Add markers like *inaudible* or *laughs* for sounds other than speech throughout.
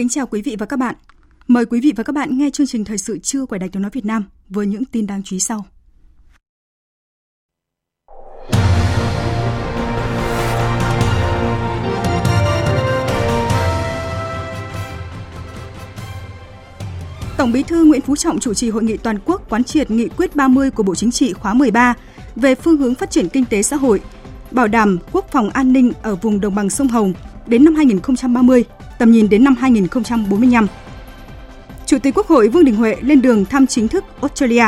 Kính chào quý vị và các bạn. Mời quý vị và các bạn nghe chương trình thời sự trưa của Đài Tiếng nói Việt Nam với những tin đáng chú ý sau. Tổng Bí thư Nguyễn Phú Trọng chủ trì hội nghị toàn quốc quán triệt nghị quyết 30 của Bộ Chính trị khóa 13 về phương hướng phát triển kinh tế xã hội, bảo đảm quốc phòng an ninh ở vùng đồng bằng sông Hồng đến năm 2030 tầm nhìn đến năm 2045. Chủ tịch Quốc hội Vương Đình Huệ lên đường thăm chính thức Australia.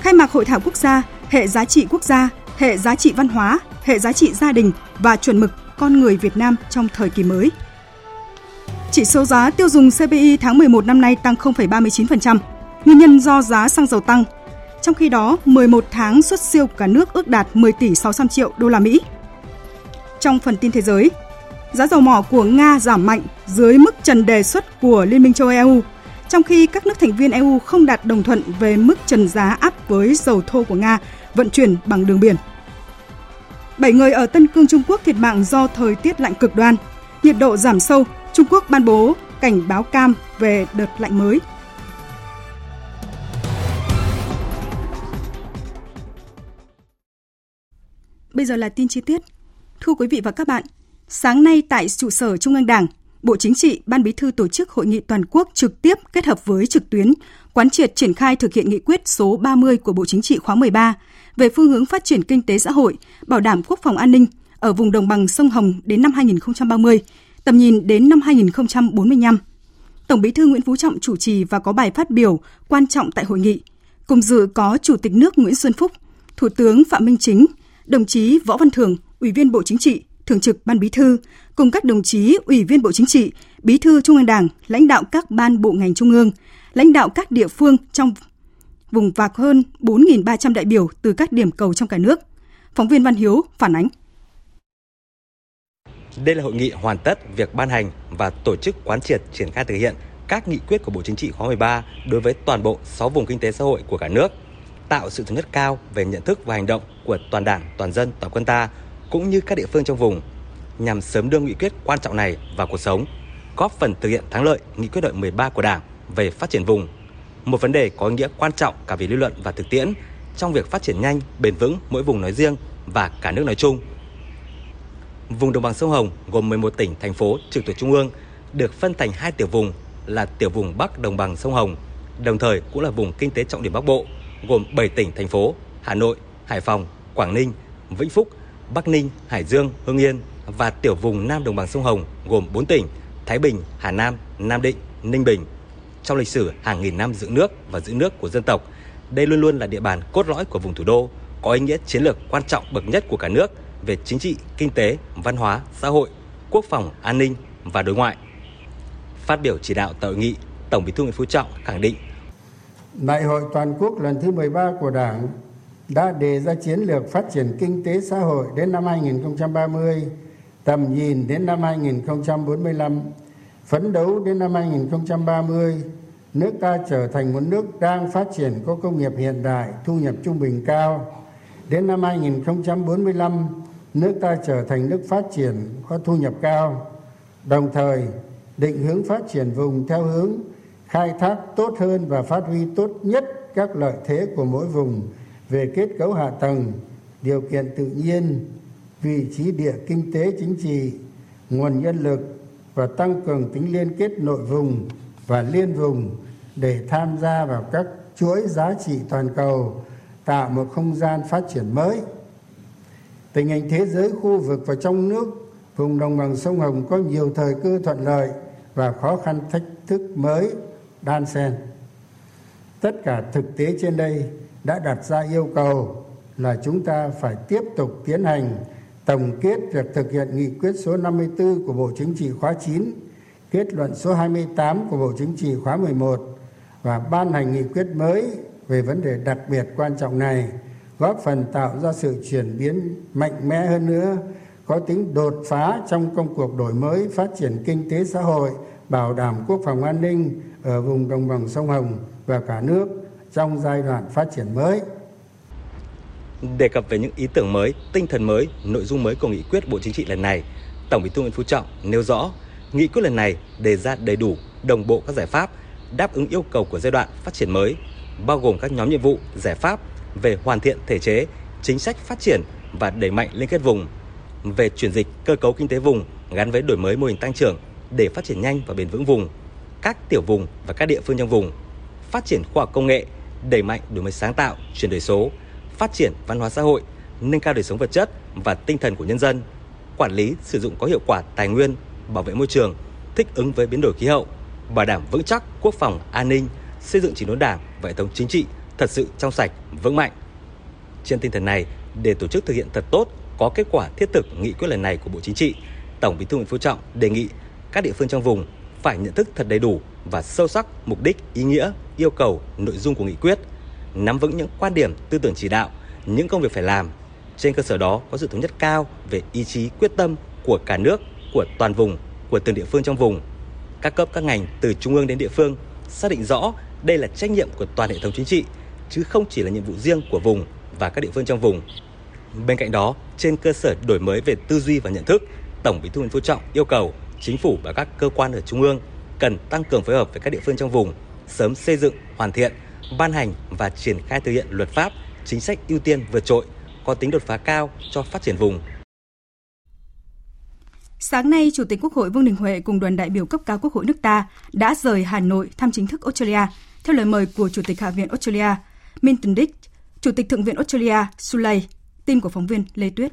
Khai mạc hội thảo quốc gia hệ giá trị quốc gia, hệ giá trị văn hóa, hệ giá trị gia đình và chuẩn mực con người Việt Nam trong thời kỳ mới. Chỉ số giá tiêu dùng CPI tháng 11 năm nay tăng 0,39%, nguyên nhân do giá xăng dầu tăng. Trong khi đó, 11 tháng xuất siêu cả nước ước đạt 10 tỷ 600 triệu đô la Mỹ. Trong phần tin thế giới, giá dầu mỏ của Nga giảm mạnh dưới mức trần đề xuất của Liên minh châu EU, trong khi các nước thành viên EU không đạt đồng thuận về mức trần giá áp với dầu thô của Nga vận chuyển bằng đường biển. Bảy người ở Tân Cương Trung Quốc thiệt mạng do thời tiết lạnh cực đoan. Nhiệt độ giảm sâu, Trung Quốc ban bố cảnh báo cam về đợt lạnh mới. Bây giờ là tin chi tiết. Thưa quý vị và các bạn, Sáng nay tại trụ sở Trung ương Đảng, Bộ Chính trị, Ban Bí thư tổ chức hội nghị toàn quốc trực tiếp kết hợp với trực tuyến, quán triệt triển khai thực hiện nghị quyết số 30 của Bộ Chính trị khóa 13 về phương hướng phát triển kinh tế xã hội, bảo đảm quốc phòng an ninh ở vùng đồng bằng sông Hồng đến năm 2030, tầm nhìn đến năm 2045. Tổng Bí thư Nguyễn Phú Trọng chủ trì và có bài phát biểu quan trọng tại hội nghị. Cùng dự có Chủ tịch nước Nguyễn Xuân Phúc, Thủ tướng Phạm Minh Chính, đồng chí Võ Văn Thưởng, Ủy viên Bộ Chính trị, Thường trực Ban Bí thư cùng các đồng chí Ủy viên Bộ Chính trị, Bí thư Trung ương Đảng, lãnh đạo các ban bộ ngành trung ương, lãnh đạo các địa phương trong vùng và hơn 4.300 đại biểu từ các điểm cầu trong cả nước. Phóng viên Văn Hiếu phản ánh. Đây là hội nghị hoàn tất việc ban hành và tổ chức quán triệt triển khai thực hiện các nghị quyết của Bộ Chính trị khóa 13 đối với toàn bộ 6 vùng kinh tế xã hội của cả nước, tạo sự thống nhất cao về nhận thức và hành động của toàn Đảng, toàn dân, toàn quân ta cũng như các địa phương trong vùng nhằm sớm đưa nghị quyết quan trọng này vào cuộc sống, góp phần thực hiện thắng lợi nghị quyết đại 13 của Đảng về phát triển vùng. Một vấn đề có ý nghĩa quan trọng cả về lý luận và thực tiễn trong việc phát triển nhanh, bền vững mỗi vùng nói riêng và cả nước nói chung. Vùng đồng bằng sông Hồng gồm 11 tỉnh, thành phố trực thuộc trung ương được phân thành hai tiểu vùng là tiểu vùng Bắc đồng bằng sông Hồng, đồng thời cũng là vùng kinh tế trọng điểm Bắc Bộ, gồm 7 tỉnh thành phố Hà Nội, Hải Phòng, Quảng Ninh, Vĩnh Phúc, Bắc Ninh, Hải Dương, Hưng Yên và tiểu vùng Nam Đồng bằng sông Hồng gồm 4 tỉnh Thái Bình, Hà Nam, Nam Định, Ninh Bình. Trong lịch sử hàng nghìn năm giữ nước và giữ nước của dân tộc, đây luôn luôn là địa bàn cốt lõi của vùng thủ đô, có ý nghĩa chiến lược quan trọng bậc nhất của cả nước về chính trị, kinh tế, văn hóa, xã hội, quốc phòng, an ninh và đối ngoại. Phát biểu chỉ đạo tại hội nghị, Tổng Bí thư Nguyễn Phú Trọng khẳng định Đại hội toàn quốc lần thứ 13 của Đảng đã đề ra chiến lược phát triển kinh tế xã hội đến năm 2030, tầm nhìn đến năm 2045, phấn đấu đến năm 2030, nước ta trở thành một nước đang phát triển có công nghiệp hiện đại, thu nhập trung bình cao. Đến năm 2045, nước ta trở thành nước phát triển có thu nhập cao. Đồng thời, định hướng phát triển vùng theo hướng khai thác tốt hơn và phát huy tốt nhất các lợi thế của mỗi vùng về kết cấu hạ tầng điều kiện tự nhiên vị trí địa kinh tế chính trị nguồn nhân lực và tăng cường tính liên kết nội vùng và liên vùng để tham gia vào các chuỗi giá trị toàn cầu tạo một không gian phát triển mới Tình hình thế giới, khu vực và trong nước, vùng đồng bằng sông Hồng có nhiều thời cơ thuận lợi và khó khăn thách thức mới đan xen. Tất cả thực tế trên đây đã đặt ra yêu cầu là chúng ta phải tiếp tục tiến hành tổng kết việc thực hiện nghị quyết số 54 của Bộ Chính trị khóa 9, kết luận số 28 của Bộ Chính trị khóa 11 và ban hành nghị quyết mới về vấn đề đặc biệt quan trọng này, góp phần tạo ra sự chuyển biến mạnh mẽ hơn nữa, có tính đột phá trong công cuộc đổi mới phát triển kinh tế xã hội, bảo đảm quốc phòng an ninh ở vùng đồng bằng sông Hồng và cả nước trong giai đoạn phát triển mới. Đề cập về những ý tưởng mới, tinh thần mới, nội dung mới của nghị quyết Bộ Chính trị lần này, Tổng Bí thư Nguyễn Phú Trọng nêu rõ, nghị quyết lần này đề ra đầy đủ, đồng bộ các giải pháp đáp ứng yêu cầu của giai đoạn phát triển mới, bao gồm các nhóm nhiệm vụ, giải pháp về hoàn thiện thể chế, chính sách phát triển và đẩy mạnh liên kết vùng, về chuyển dịch cơ cấu kinh tế vùng gắn với đổi mới mô hình tăng trưởng để phát triển nhanh và bền vững vùng, các tiểu vùng và các địa phương trong vùng, phát triển khoa học công nghệ, đẩy mạnh đổi mới sáng tạo, chuyển đổi số, phát triển văn hóa xã hội, nâng cao đời sống vật chất và tinh thần của nhân dân, quản lý sử dụng có hiệu quả tài nguyên, bảo vệ môi trường, thích ứng với biến đổi khí hậu, bảo đảm vững chắc quốc phòng an ninh, xây dựng chỉnh đốn Đảng và hệ thống chính trị thật sự trong sạch, vững mạnh. Trên tinh thần này, để tổ chức thực hiện thật tốt, có kết quả thiết thực nghị quyết lần này của Bộ Chính trị, Tổng Bí thư Nguyễn Phú Trọng đề nghị các địa phương trong vùng phải nhận thức thật đầy đủ và sâu sắc mục đích, ý nghĩa, yêu cầu, nội dung của nghị quyết, nắm vững những quan điểm, tư tưởng chỉ đạo, những công việc phải làm. Trên cơ sở đó có sự thống nhất cao về ý chí quyết tâm của cả nước, của toàn vùng, của từng địa phương trong vùng. Các cấp các ngành từ trung ương đến địa phương xác định rõ đây là trách nhiệm của toàn hệ thống chính trị, chứ không chỉ là nhiệm vụ riêng của vùng và các địa phương trong vùng. Bên cạnh đó, trên cơ sở đổi mới về tư duy và nhận thức, Tổng Bí thư Nguyễn Phú Trọng yêu cầu chính phủ và các cơ quan ở trung ương cần tăng cường phối hợp với các địa phương trong vùng, sớm xây dựng, hoàn thiện, ban hành và triển khai thực hiện luật pháp, chính sách ưu tiên vượt trội, có tính đột phá cao cho phát triển vùng. Sáng nay, Chủ tịch Quốc hội Vương Đình Huệ cùng đoàn đại biểu cấp cao Quốc hội nước ta đã rời Hà Nội thăm chính thức Australia theo lời mời của Chủ tịch Hạ viện Australia Minton Dick, Chủ tịch Thượng viện Australia Sulay, tin của phóng viên Lê Tuyết.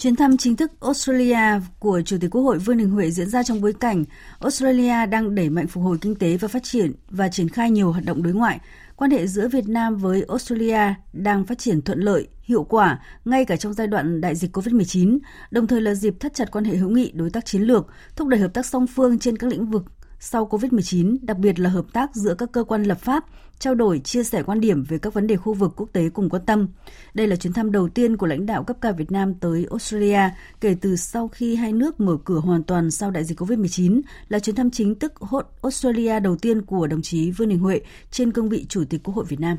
Chuyến thăm chính thức Australia của Chủ tịch Quốc hội Vương Đình Huệ diễn ra trong bối cảnh Australia đang đẩy mạnh phục hồi kinh tế và phát triển và triển khai nhiều hoạt động đối ngoại. Quan hệ giữa Việt Nam với Australia đang phát triển thuận lợi, hiệu quả ngay cả trong giai đoạn đại dịch COVID-19, đồng thời là dịp thắt chặt quan hệ hữu nghị đối tác chiến lược, thúc đẩy hợp tác song phương trên các lĩnh vực sau COVID-19, đặc biệt là hợp tác giữa các cơ quan lập pháp, trao đổi, chia sẻ quan điểm về các vấn đề khu vực quốc tế cùng quan tâm. Đây là chuyến thăm đầu tiên của lãnh đạo cấp cao Việt Nam tới Australia kể từ sau khi hai nước mở cửa hoàn toàn sau đại dịch COVID-19, là chuyến thăm chính thức Australia đầu tiên của đồng chí Vương Đình Huệ trên cương vị Chủ tịch Quốc hội Việt Nam.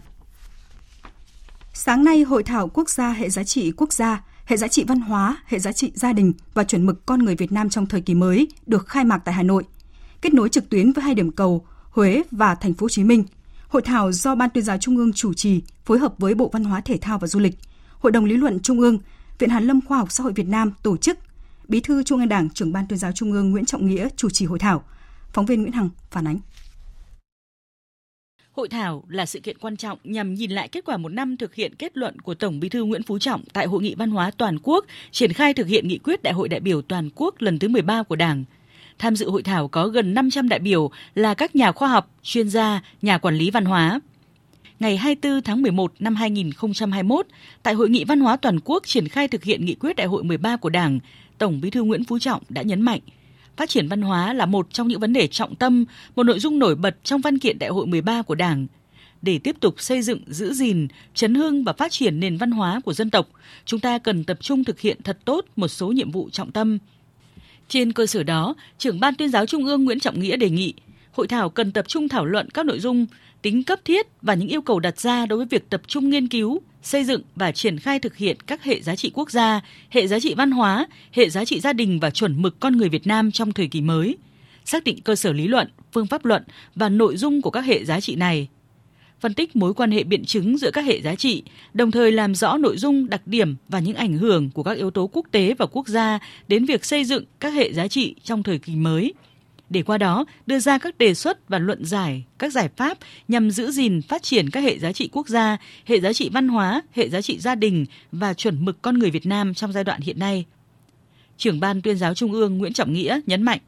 Sáng nay, Hội thảo quốc gia hệ giá trị quốc gia, hệ giá trị văn hóa, hệ giá trị gia đình và chuẩn mực con người Việt Nam trong thời kỳ mới được khai mạc tại Hà Nội – kết nối trực tuyến với hai điểm cầu Huế và Thành phố Hồ Chí Minh. Hội thảo do Ban tuyên giáo Trung ương chủ trì, phối hợp với Bộ Văn hóa Thể thao và Du lịch, Hội đồng lý luận Trung ương, Viện Hàn lâm Khoa học Xã hội Việt Nam tổ chức. Bí thư Trung ương Đảng, trưởng Ban tuyên giáo Trung ương Nguyễn Trọng Nghĩa chủ trì hội thảo. Phóng viên Nguyễn Hằng phản ánh. Hội thảo là sự kiện quan trọng nhằm nhìn lại kết quả một năm thực hiện kết luận của Tổng Bí thư Nguyễn Phú Trọng tại Hội nghị Văn hóa Toàn quốc triển khai thực hiện nghị quyết Đại hội đại biểu toàn quốc lần thứ 13 của Đảng – Tham dự hội thảo có gần 500 đại biểu là các nhà khoa học, chuyên gia, nhà quản lý văn hóa. Ngày 24 tháng 11 năm 2021, tại Hội nghị Văn hóa Toàn quốc triển khai thực hiện nghị quyết Đại hội 13 của Đảng, Tổng Bí thư Nguyễn Phú Trọng đã nhấn mạnh phát triển văn hóa là một trong những vấn đề trọng tâm, một nội dung nổi bật trong văn kiện Đại hội 13 của Đảng. Để tiếp tục xây dựng, giữ gìn, chấn hưng và phát triển nền văn hóa của dân tộc, chúng ta cần tập trung thực hiện thật tốt một số nhiệm vụ trọng tâm trên cơ sở đó, trưởng ban tuyên giáo Trung ương Nguyễn Trọng Nghĩa đề nghị hội thảo cần tập trung thảo luận các nội dung tính cấp thiết và những yêu cầu đặt ra đối với việc tập trung nghiên cứu, xây dựng và triển khai thực hiện các hệ giá trị quốc gia, hệ giá trị văn hóa, hệ giá trị gia đình và chuẩn mực con người Việt Nam trong thời kỳ mới, xác định cơ sở lý luận, phương pháp luận và nội dung của các hệ giá trị này – phân tích mối quan hệ biện chứng giữa các hệ giá trị, đồng thời làm rõ nội dung, đặc điểm và những ảnh hưởng của các yếu tố quốc tế và quốc gia đến việc xây dựng các hệ giá trị trong thời kỳ mới. để qua đó đưa ra các đề xuất và luận giải, các giải pháp nhằm giữ gìn phát triển các hệ giá trị quốc gia, hệ giá trị văn hóa, hệ giá trị gia đình và chuẩn mực con người Việt Nam trong giai đoạn hiện nay. Trưởng ban tuyên giáo Trung ương Nguyễn Trọng Nghĩa nhấn mạnh.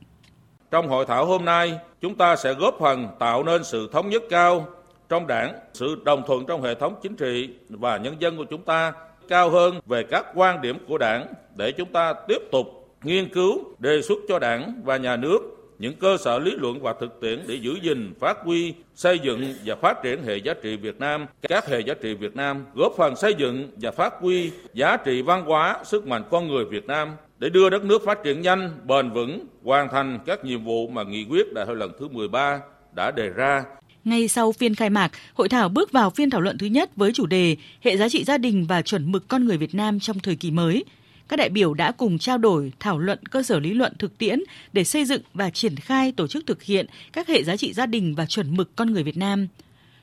Trong hội thảo hôm nay, chúng ta sẽ góp phần tạo nên sự thống nhất cao trong đảng, sự đồng thuận trong hệ thống chính trị và nhân dân của chúng ta cao hơn về các quan điểm của đảng để chúng ta tiếp tục nghiên cứu, đề xuất cho đảng và nhà nước những cơ sở lý luận và thực tiễn để giữ gìn, phát huy, xây dựng và phát triển hệ giá trị Việt Nam, các hệ giá trị Việt Nam, góp phần xây dựng và phát huy giá trị văn hóa, sức mạnh con người Việt Nam để đưa đất nước phát triển nhanh, bền vững, hoàn thành các nhiệm vụ mà nghị quyết đại hội lần thứ 13 đã đề ra. Ngay sau phiên khai mạc, hội thảo bước vào phiên thảo luận thứ nhất với chủ đề Hệ giá trị gia đình và chuẩn mực con người Việt Nam trong thời kỳ mới. Các đại biểu đã cùng trao đổi, thảo luận cơ sở lý luận thực tiễn để xây dựng và triển khai tổ chức thực hiện các hệ giá trị gia đình và chuẩn mực con người Việt Nam.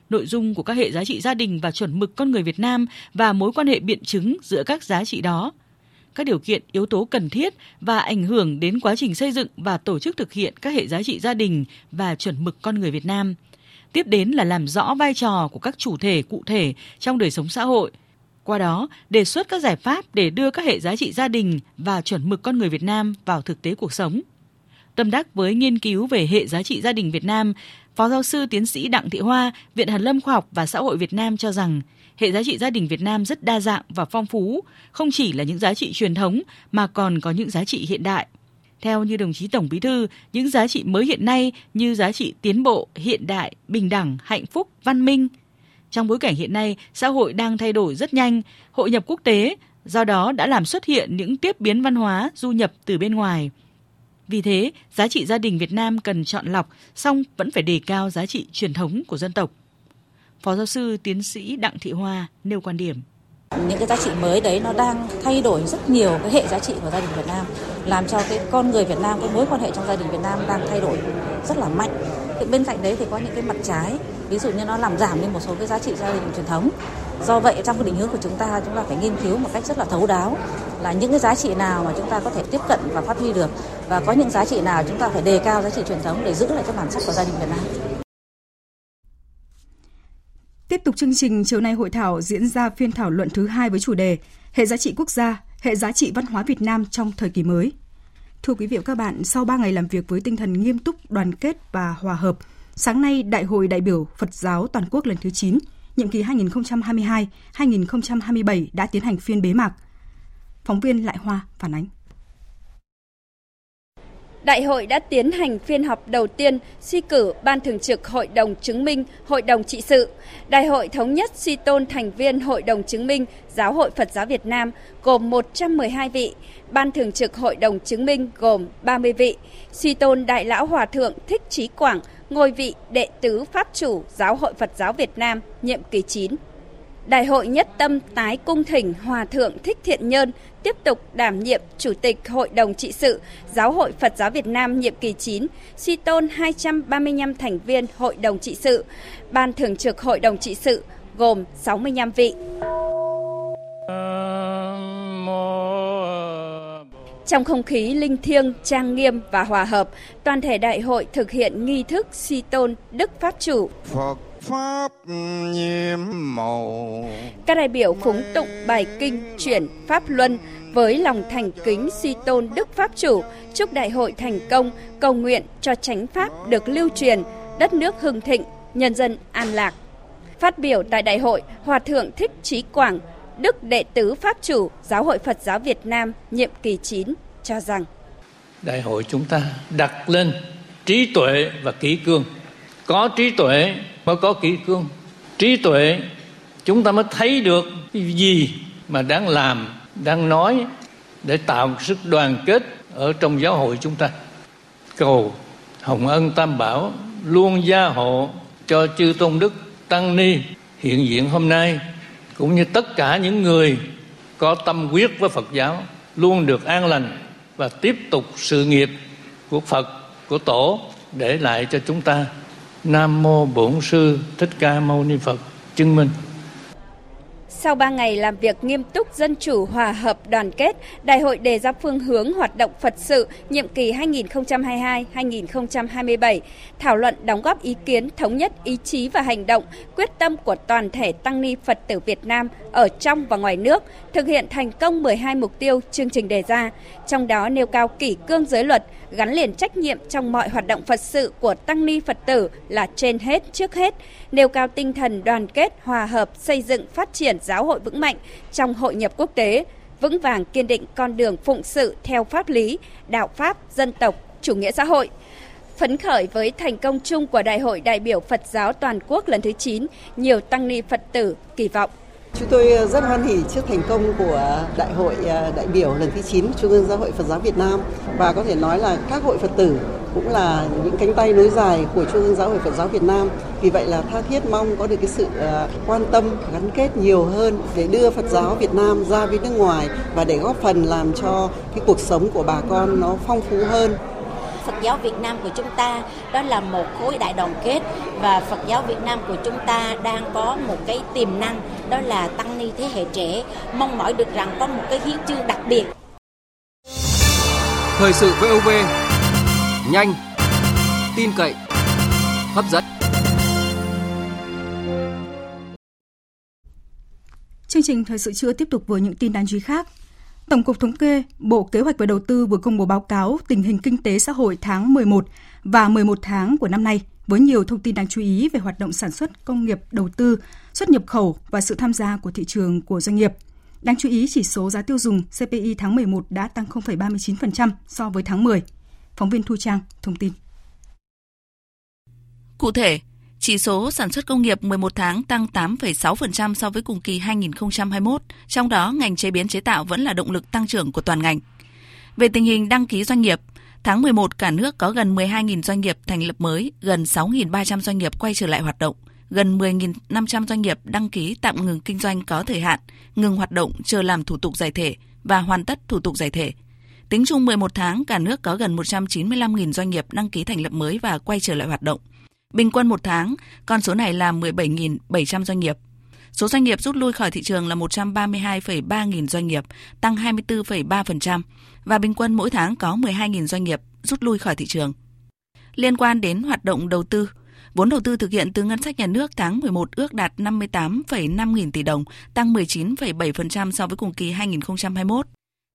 Nội dung của các hệ giá trị gia đình và chuẩn mực con người Việt Nam và mối quan hệ biện chứng giữa các giá trị đó các điều kiện, yếu tố cần thiết và ảnh hưởng đến quá trình xây dựng và tổ chức thực hiện các hệ giá trị gia đình và chuẩn mực con người Việt Nam. Tiếp đến là làm rõ vai trò của các chủ thể cụ thể trong đời sống xã hội. Qua đó, đề xuất các giải pháp để đưa các hệ giá trị gia đình và chuẩn mực con người Việt Nam vào thực tế cuộc sống. Tâm đắc với nghiên cứu về hệ giá trị gia đình Việt Nam, Phó giáo sư tiến sĩ Đặng Thị Hoa, Viện Hàn Lâm Khoa học và Xã hội Việt Nam cho rằng hệ giá trị gia đình Việt Nam rất đa dạng và phong phú, không chỉ là những giá trị truyền thống mà còn có những giá trị hiện đại. Theo như đồng chí Tổng Bí thư, những giá trị mới hiện nay như giá trị tiến bộ, hiện đại, bình đẳng, hạnh phúc, văn minh. Trong bối cảnh hiện nay, xã hội đang thay đổi rất nhanh, hội nhập quốc tế, do đó đã làm xuất hiện những tiếp biến văn hóa du nhập từ bên ngoài. Vì thế, giá trị gia đình Việt Nam cần chọn lọc, song vẫn phải đề cao giá trị truyền thống của dân tộc. Phó giáo sư tiến sĩ Đặng Thị Hoa nêu quan điểm. Những cái giá trị mới đấy nó đang thay đổi rất nhiều cái hệ giá trị của gia đình Việt Nam, làm cho cái con người Việt Nam, cái mối quan hệ trong gia đình Việt Nam đang thay đổi rất là mạnh. Bên cạnh đấy thì có những cái mặt trái, ví dụ như nó làm giảm đi một số cái giá trị gia đình truyền thống. Do vậy trong cái định hướng của chúng ta, chúng ta phải nghiên cứu một cách rất là thấu đáo là những cái giá trị nào mà chúng ta có thể tiếp cận và phát huy được và có những giá trị nào chúng ta phải đề cao giá trị truyền thống để giữ lại cái bản sắc của gia đình Việt Nam. Tiếp tục chương trình, chiều nay hội thảo diễn ra phiên thảo luận thứ hai với chủ đề Hệ giá trị quốc gia, hệ giá trị văn hóa Việt Nam trong thời kỳ mới. Thưa quý vị và các bạn, sau 3 ngày làm việc với tinh thần nghiêm túc, đoàn kết và hòa hợp, sáng nay Đại hội đại biểu Phật giáo toàn quốc lần thứ 9, nhiệm kỳ 2022-2027 đã tiến hành phiên bế mạc. Phóng viên Lại Hoa phản ánh. Đại hội đã tiến hành phiên họp đầu tiên suy cử Ban Thường trực Hội đồng chứng minh Hội đồng trị sự. Đại hội thống nhất suy tôn thành viên Hội đồng chứng minh Giáo hội Phật giáo Việt Nam gồm 112 vị, Ban Thường trực Hội đồng chứng minh gồm 30 vị, suy tôn Đại lão Hòa Thượng Thích Trí Quảng ngôi vị đệ tứ Pháp chủ Giáo hội Phật giáo Việt Nam nhiệm kỳ 9. Đại hội nhất tâm tái cung thỉnh Hòa Thượng Thích Thiện Nhơn tiếp tục đảm nhiệm Chủ tịch Hội đồng trị sự Giáo hội Phật giáo Việt Nam nhiệm kỳ 9, suy tôn 235 thành viên Hội đồng trị sự, Ban Thường trực Hội đồng trị sự gồm 65 vị. Trong không khí linh thiêng, trang nghiêm và hòa hợp, toàn thể đại hội thực hiện nghi thức suy tôn Đức Pháp Chủ. Phật pháp nhiệm màu. Các đại biểu phúng tụng bài kinh chuyển pháp luân với lòng thành kính suy tôn Đức Pháp Chủ, chúc đại hội thành công, cầu nguyện cho chánh pháp được lưu truyền, đất nước hưng thịnh, nhân dân an lạc. Phát biểu tại đại hội, Hòa thượng Thích Trí Quảng, Đức đệ tứ Pháp chủ Giáo hội Phật giáo Việt Nam nhiệm kỳ 9 cho rằng Đại hội chúng ta đặt lên trí tuệ và kỷ cương. Có trí tuệ mới có kỷ cương. Trí tuệ chúng ta mới thấy được cái gì mà đang làm, đang nói để tạo sức đoàn kết ở trong giáo hội chúng ta. Cầu Hồng Ân Tam Bảo luôn gia hộ cho chư tôn đức tăng ni hiện diện hôm nay cũng như tất cả những người có tâm quyết với Phật giáo luôn được an lành và tiếp tục sự nghiệp của Phật của Tổ để lại cho chúng ta Nam mô Bổn sư Thích Ca Mâu Ni Phật chứng minh. Sau 3 ngày làm việc nghiêm túc, dân chủ, hòa hợp, đoàn kết, Đại hội đề ra phương hướng hoạt động Phật sự nhiệm kỳ 2022-2027, thảo luận đóng góp ý kiến, thống nhất ý chí và hành động, quyết tâm của toàn thể tăng ni Phật tử Việt Nam ở trong và ngoài nước, thực hiện thành công 12 mục tiêu chương trình đề ra, trong đó nêu cao kỷ cương giới luật, gắn liền trách nhiệm trong mọi hoạt động Phật sự của tăng ni Phật tử là trên hết trước hết, nêu cao tinh thần đoàn kết, hòa hợp, xây dựng phát triển giáo hội vững mạnh trong hội nhập quốc tế, vững vàng kiên định con đường phụng sự theo pháp lý, đạo pháp, dân tộc, chủ nghĩa xã hội. Phấn khởi với thành công chung của Đại hội đại biểu Phật giáo toàn quốc lần thứ 9, nhiều tăng ni Phật tử kỳ vọng Chúng tôi ờ, rất hoan hỉ trước thành công của Đại hội ờ, đại biểu lần thứ 9 Trung ương Giáo hội Phật giáo Việt Nam và có thể nói là các hội Phật tử cũng là những cánh tay nối dài của Trung ương Giáo hội Phật giáo Việt Nam. Vì vậy là tha thiết mong có được cái sự ờ, quan tâm, gắn kết nhiều hơn để đưa Phật giáo Việt Nam ra với nước ngoài và để góp phần làm cho cái cuộc sống của bà con nó phong phú hơn. Phật giáo Việt Nam của chúng ta đó là một khối đại đoàn kết và Phật giáo Việt Nam của chúng ta đang có một cái tiềm năng đó là tăng ni thế hệ trẻ mong mỏi được rằng có một cái hiến chương đặc biệt. Thời sự VOV nhanh, tin cậy, hấp dẫn. Chương trình thời sự trưa tiếp tục với những tin đáng chú ý khác. Tổng cục Thống kê, Bộ Kế hoạch và Đầu tư vừa công bố báo cáo tình hình kinh tế xã hội tháng 11 và 11 tháng của năm nay với nhiều thông tin đáng chú ý về hoạt động sản xuất, công nghiệp, đầu tư, xuất nhập khẩu và sự tham gia của thị trường của doanh nghiệp. Đáng chú ý, chỉ số giá tiêu dùng CPI tháng 11 đã tăng 0,39% so với tháng 10. Phóng viên Thu Trang thông tin. Cụ thể, chỉ số sản xuất công nghiệp 11 tháng tăng 8,6% so với cùng kỳ 2021, trong đó ngành chế biến chế tạo vẫn là động lực tăng trưởng của toàn ngành. Về tình hình đăng ký doanh nghiệp, tháng 11 cả nước có gần 12.000 doanh nghiệp thành lập mới, gần 6.300 doanh nghiệp quay trở lại hoạt động, gần 10.500 doanh nghiệp đăng ký tạm ngừng kinh doanh có thời hạn, ngừng hoạt động chờ làm thủ tục giải thể và hoàn tất thủ tục giải thể. Tính chung 11 tháng, cả nước có gần 195.000 doanh nghiệp đăng ký thành lập mới và quay trở lại hoạt động. Bình quân một tháng, con số này là 17.700 doanh nghiệp. Số doanh nghiệp rút lui khỏi thị trường là 132,3 nghìn doanh nghiệp, tăng 24,3% và bình quân mỗi tháng có 12.000 doanh nghiệp rút lui khỏi thị trường. Liên quan đến hoạt động đầu tư, vốn đầu tư thực hiện từ ngân sách nhà nước tháng 11 ước đạt 58,5 nghìn tỷ đồng, tăng 19,7% so với cùng kỳ 2021.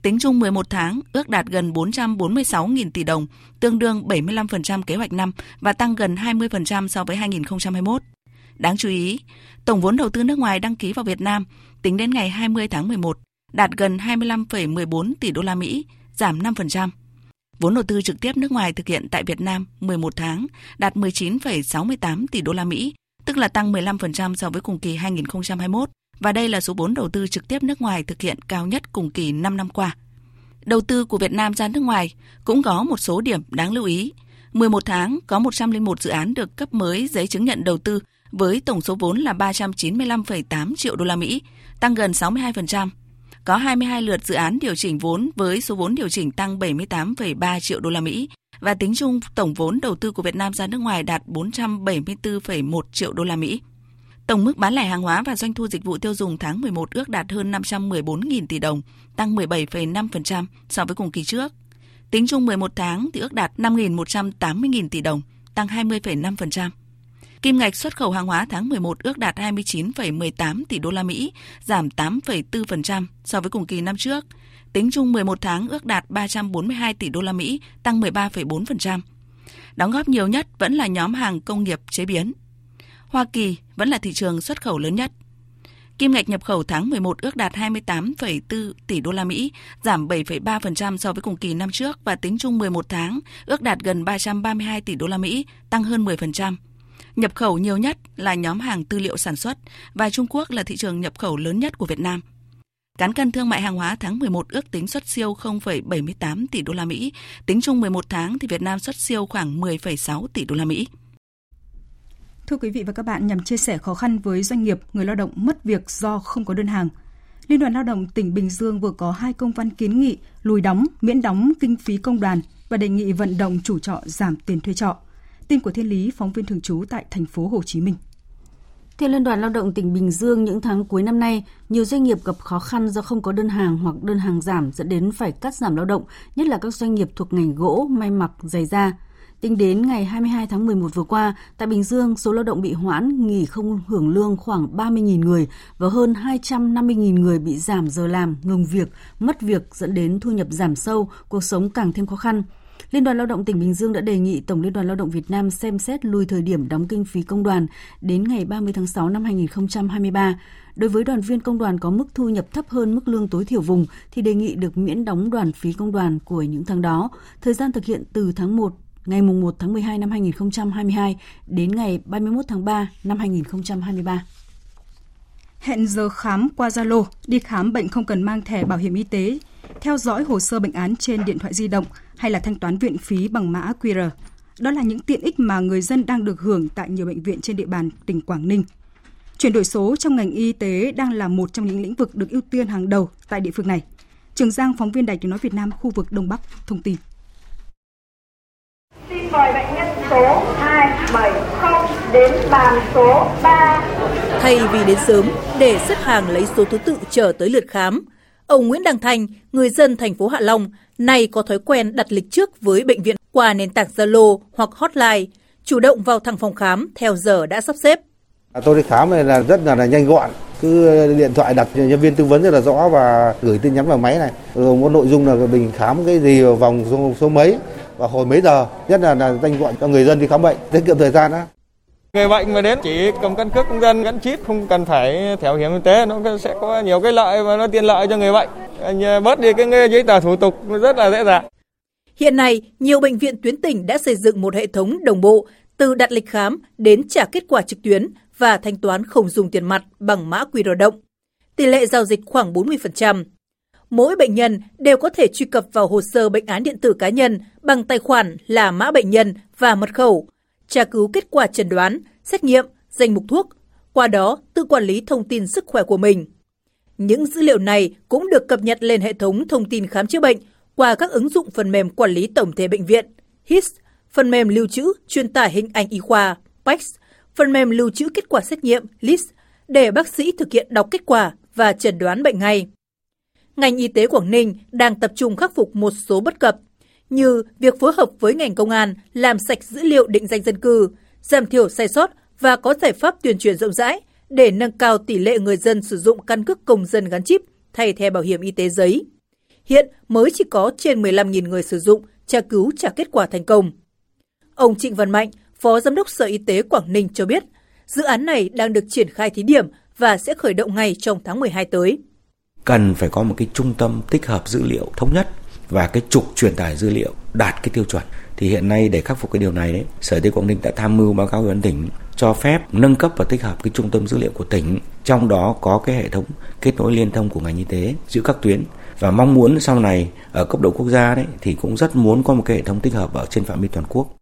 Tính chung 11 tháng, ước đạt gần 446.000 tỷ đồng, tương đương 75% kế hoạch năm và tăng gần 20% so với 2021. Đáng chú ý, tổng vốn đầu tư nước ngoài đăng ký vào Việt Nam tính đến ngày 20 tháng 11 đạt gần 25,14 tỷ đô la Mỹ, giảm 5%. Vốn đầu tư trực tiếp nước ngoài thực hiện tại Việt Nam 11 tháng đạt 19,68 tỷ đô la Mỹ, tức là tăng 15% so với cùng kỳ 2021 và đây là số vốn đầu tư trực tiếp nước ngoài thực hiện cao nhất cùng kỳ 5 năm qua. Đầu tư của Việt Nam ra nước ngoài cũng có một số điểm đáng lưu ý. 11 tháng có 101 dự án được cấp mới giấy chứng nhận đầu tư với tổng số vốn là 395,8 triệu đô la Mỹ, tăng gần 62%. Có 22 lượt dự án điều chỉnh vốn với số vốn điều chỉnh tăng 78,3 triệu đô la Mỹ và tính chung tổng vốn đầu tư của Việt Nam ra nước ngoài đạt 474,1 triệu đô la Mỹ. Tổng mức bán lẻ hàng hóa và doanh thu dịch vụ tiêu dùng tháng 11 ước đạt hơn 514.000 tỷ đồng, tăng 17,5% so với cùng kỳ trước. Tính chung 11 tháng thì ước đạt 5.180.000 tỷ đồng, tăng 20,5%. Kim ngạch xuất khẩu hàng hóa tháng 11 ước đạt 29,18 tỷ đô la Mỹ, giảm 8,4% so với cùng kỳ năm trước. Tính chung 11 tháng ước đạt 342 tỷ đô la Mỹ, tăng 13,4%. Đóng góp nhiều nhất vẫn là nhóm hàng công nghiệp chế biến. Hoa Kỳ vẫn là thị trường xuất khẩu lớn nhất. Kim ngạch nhập khẩu tháng 11 ước đạt 28,4 tỷ đô la Mỹ, giảm 7,3% so với cùng kỳ năm trước và tính chung 11 tháng ước đạt gần 332 tỷ đô la Mỹ, tăng hơn 10%. Nhập khẩu nhiều nhất là nhóm hàng tư liệu sản xuất và Trung Quốc là thị trường nhập khẩu lớn nhất của Việt Nam. Cán cân thương mại hàng hóa tháng 11 ước tính xuất siêu 0,78 tỷ đô la Mỹ, tính chung 11 tháng thì Việt Nam xuất siêu khoảng 10,6 tỷ đô la Mỹ. Thưa quý vị và các bạn, nhằm chia sẻ khó khăn với doanh nghiệp, người lao động mất việc do không có đơn hàng, Liên đoàn Lao động tỉnh Bình Dương vừa có hai công văn kiến nghị lùi đóng, miễn đóng kinh phí công đoàn và đề nghị vận động chủ trọ giảm tiền thuê trọ. Tin của Thiên Lý, phóng viên thường trú tại thành phố Hồ Chí Minh. Theo Liên đoàn Lao động tỉnh Bình Dương, những tháng cuối năm nay, nhiều doanh nghiệp gặp khó khăn do không có đơn hàng hoặc đơn hàng giảm dẫn đến phải cắt giảm lao động, nhất là các doanh nghiệp thuộc ngành gỗ, may mặc, giày da. Tính đến ngày 22 tháng 11 vừa qua, tại Bình Dương, số lao động bị hoãn, nghỉ không hưởng lương khoảng 30.000 người và hơn 250.000 người bị giảm giờ làm, ngừng việc, mất việc dẫn đến thu nhập giảm sâu, cuộc sống càng thêm khó khăn. Liên đoàn Lao động tỉnh Bình Dương đã đề nghị Tổng Liên đoàn Lao động Việt Nam xem xét lùi thời điểm đóng kinh phí công đoàn đến ngày 30 tháng 6 năm 2023. Đối với đoàn viên công đoàn có mức thu nhập thấp hơn mức lương tối thiểu vùng thì đề nghị được miễn đóng đoàn phí công đoàn của những tháng đó. Thời gian thực hiện từ tháng 1 ngày 1 tháng 12 năm 2022 đến ngày 31 tháng 3 năm 2023. Hẹn giờ khám qua Zalo, đi khám bệnh không cần mang thẻ bảo hiểm y tế, theo dõi hồ sơ bệnh án trên điện thoại di động hay là thanh toán viện phí bằng mã QR. Đó là những tiện ích mà người dân đang được hưởng tại nhiều bệnh viện trên địa bàn tỉnh Quảng Ninh. Chuyển đổi số trong ngành y tế đang là một trong những lĩnh vực được ưu tiên hàng đầu tại địa phương này. Trường Giang, phóng viên Đài tiếng nói Việt Nam khu vực Đông Bắc thông tin. Mời bệnh nhân số 270 đến bàn số 3. Thay vì đến sớm để xếp hàng lấy số thứ tự chờ tới lượt khám, ông Nguyễn Đăng Thành, người dân thành phố Hạ Long, nay có thói quen đặt lịch trước với bệnh viện qua nền tảng Zalo hoặc hotline, chủ động vào thẳng phòng khám theo giờ đã sắp xếp. Tôi đi khám này là rất là, là nhanh gọn, cứ điện thoại đặt nhân viên tư vấn rất là rõ và gửi tin nhắn vào máy này. Rồi một nội dung là mình khám cái gì vào vòng số, số mấy và hồi mấy giờ, nhất là là danh gọi cho người dân đi khám bệnh, tiết kiệm thời gian đó. Người bệnh mà đến chỉ cầm căn cước công dân gắn chip không cần phải thẻ bảo hiểm y tế nó sẽ có nhiều cái lợi và nó tiện lợi cho người bệnh. Anh bớt đi cái giấy tờ thủ tục rất là dễ dàng. Hiện nay, nhiều bệnh viện tuyến tỉnh đã xây dựng một hệ thống đồng bộ từ đặt lịch khám đến trả kết quả trực tuyến và thanh toán không dùng tiền mặt bằng mã QR động. Tỷ lệ giao dịch khoảng 40%. Mỗi bệnh nhân đều có thể truy cập vào hồ sơ bệnh án điện tử cá nhân bằng tài khoản là mã bệnh nhân và mật khẩu, tra cứu kết quả chẩn đoán, xét nghiệm, danh mục thuốc, qua đó tự quản lý thông tin sức khỏe của mình. Những dữ liệu này cũng được cập nhật lên hệ thống thông tin khám chữa bệnh qua các ứng dụng phần mềm quản lý tổng thể bệnh viện, HIS, phần mềm lưu trữ truyền tải hình ảnh y khoa, PACS, phần mềm lưu trữ kết quả xét nghiệm, LIS, để bác sĩ thực hiện đọc kết quả và chẩn đoán bệnh ngay. Ngành y tế Quảng Ninh đang tập trung khắc phục một số bất cập, như việc phối hợp với ngành công an làm sạch dữ liệu định danh dân cư, giảm thiểu sai sót và có giải pháp tuyên truyền rộng rãi để nâng cao tỷ lệ người dân sử dụng căn cước công dân gắn chip thay thế bảo hiểm y tế giấy. Hiện mới chỉ có trên 15.000 người sử dụng tra cứu trả kết quả thành công. Ông Trịnh Văn Mạnh, Phó Giám đốc Sở Y tế Quảng Ninh cho biết, dự án này đang được triển khai thí điểm và sẽ khởi động ngay trong tháng 12 tới. Cần phải có một cái trung tâm tích hợp dữ liệu thống nhất và cái trục truyền tải dữ liệu đạt cái tiêu chuẩn. Thì hiện nay để khắc phục cái điều này đấy, Sở Y tế Quảng Ninh đã tham mưu báo cáo ủy ban tỉnh cho phép nâng cấp và tích hợp cái trung tâm dữ liệu của tỉnh, trong đó có cái hệ thống kết nối liên thông của ngành y tế giữa các tuyến và mong muốn sau này ở cấp độ quốc gia đấy thì cũng rất muốn có một cái hệ thống tích hợp ở trên phạm vi toàn quốc.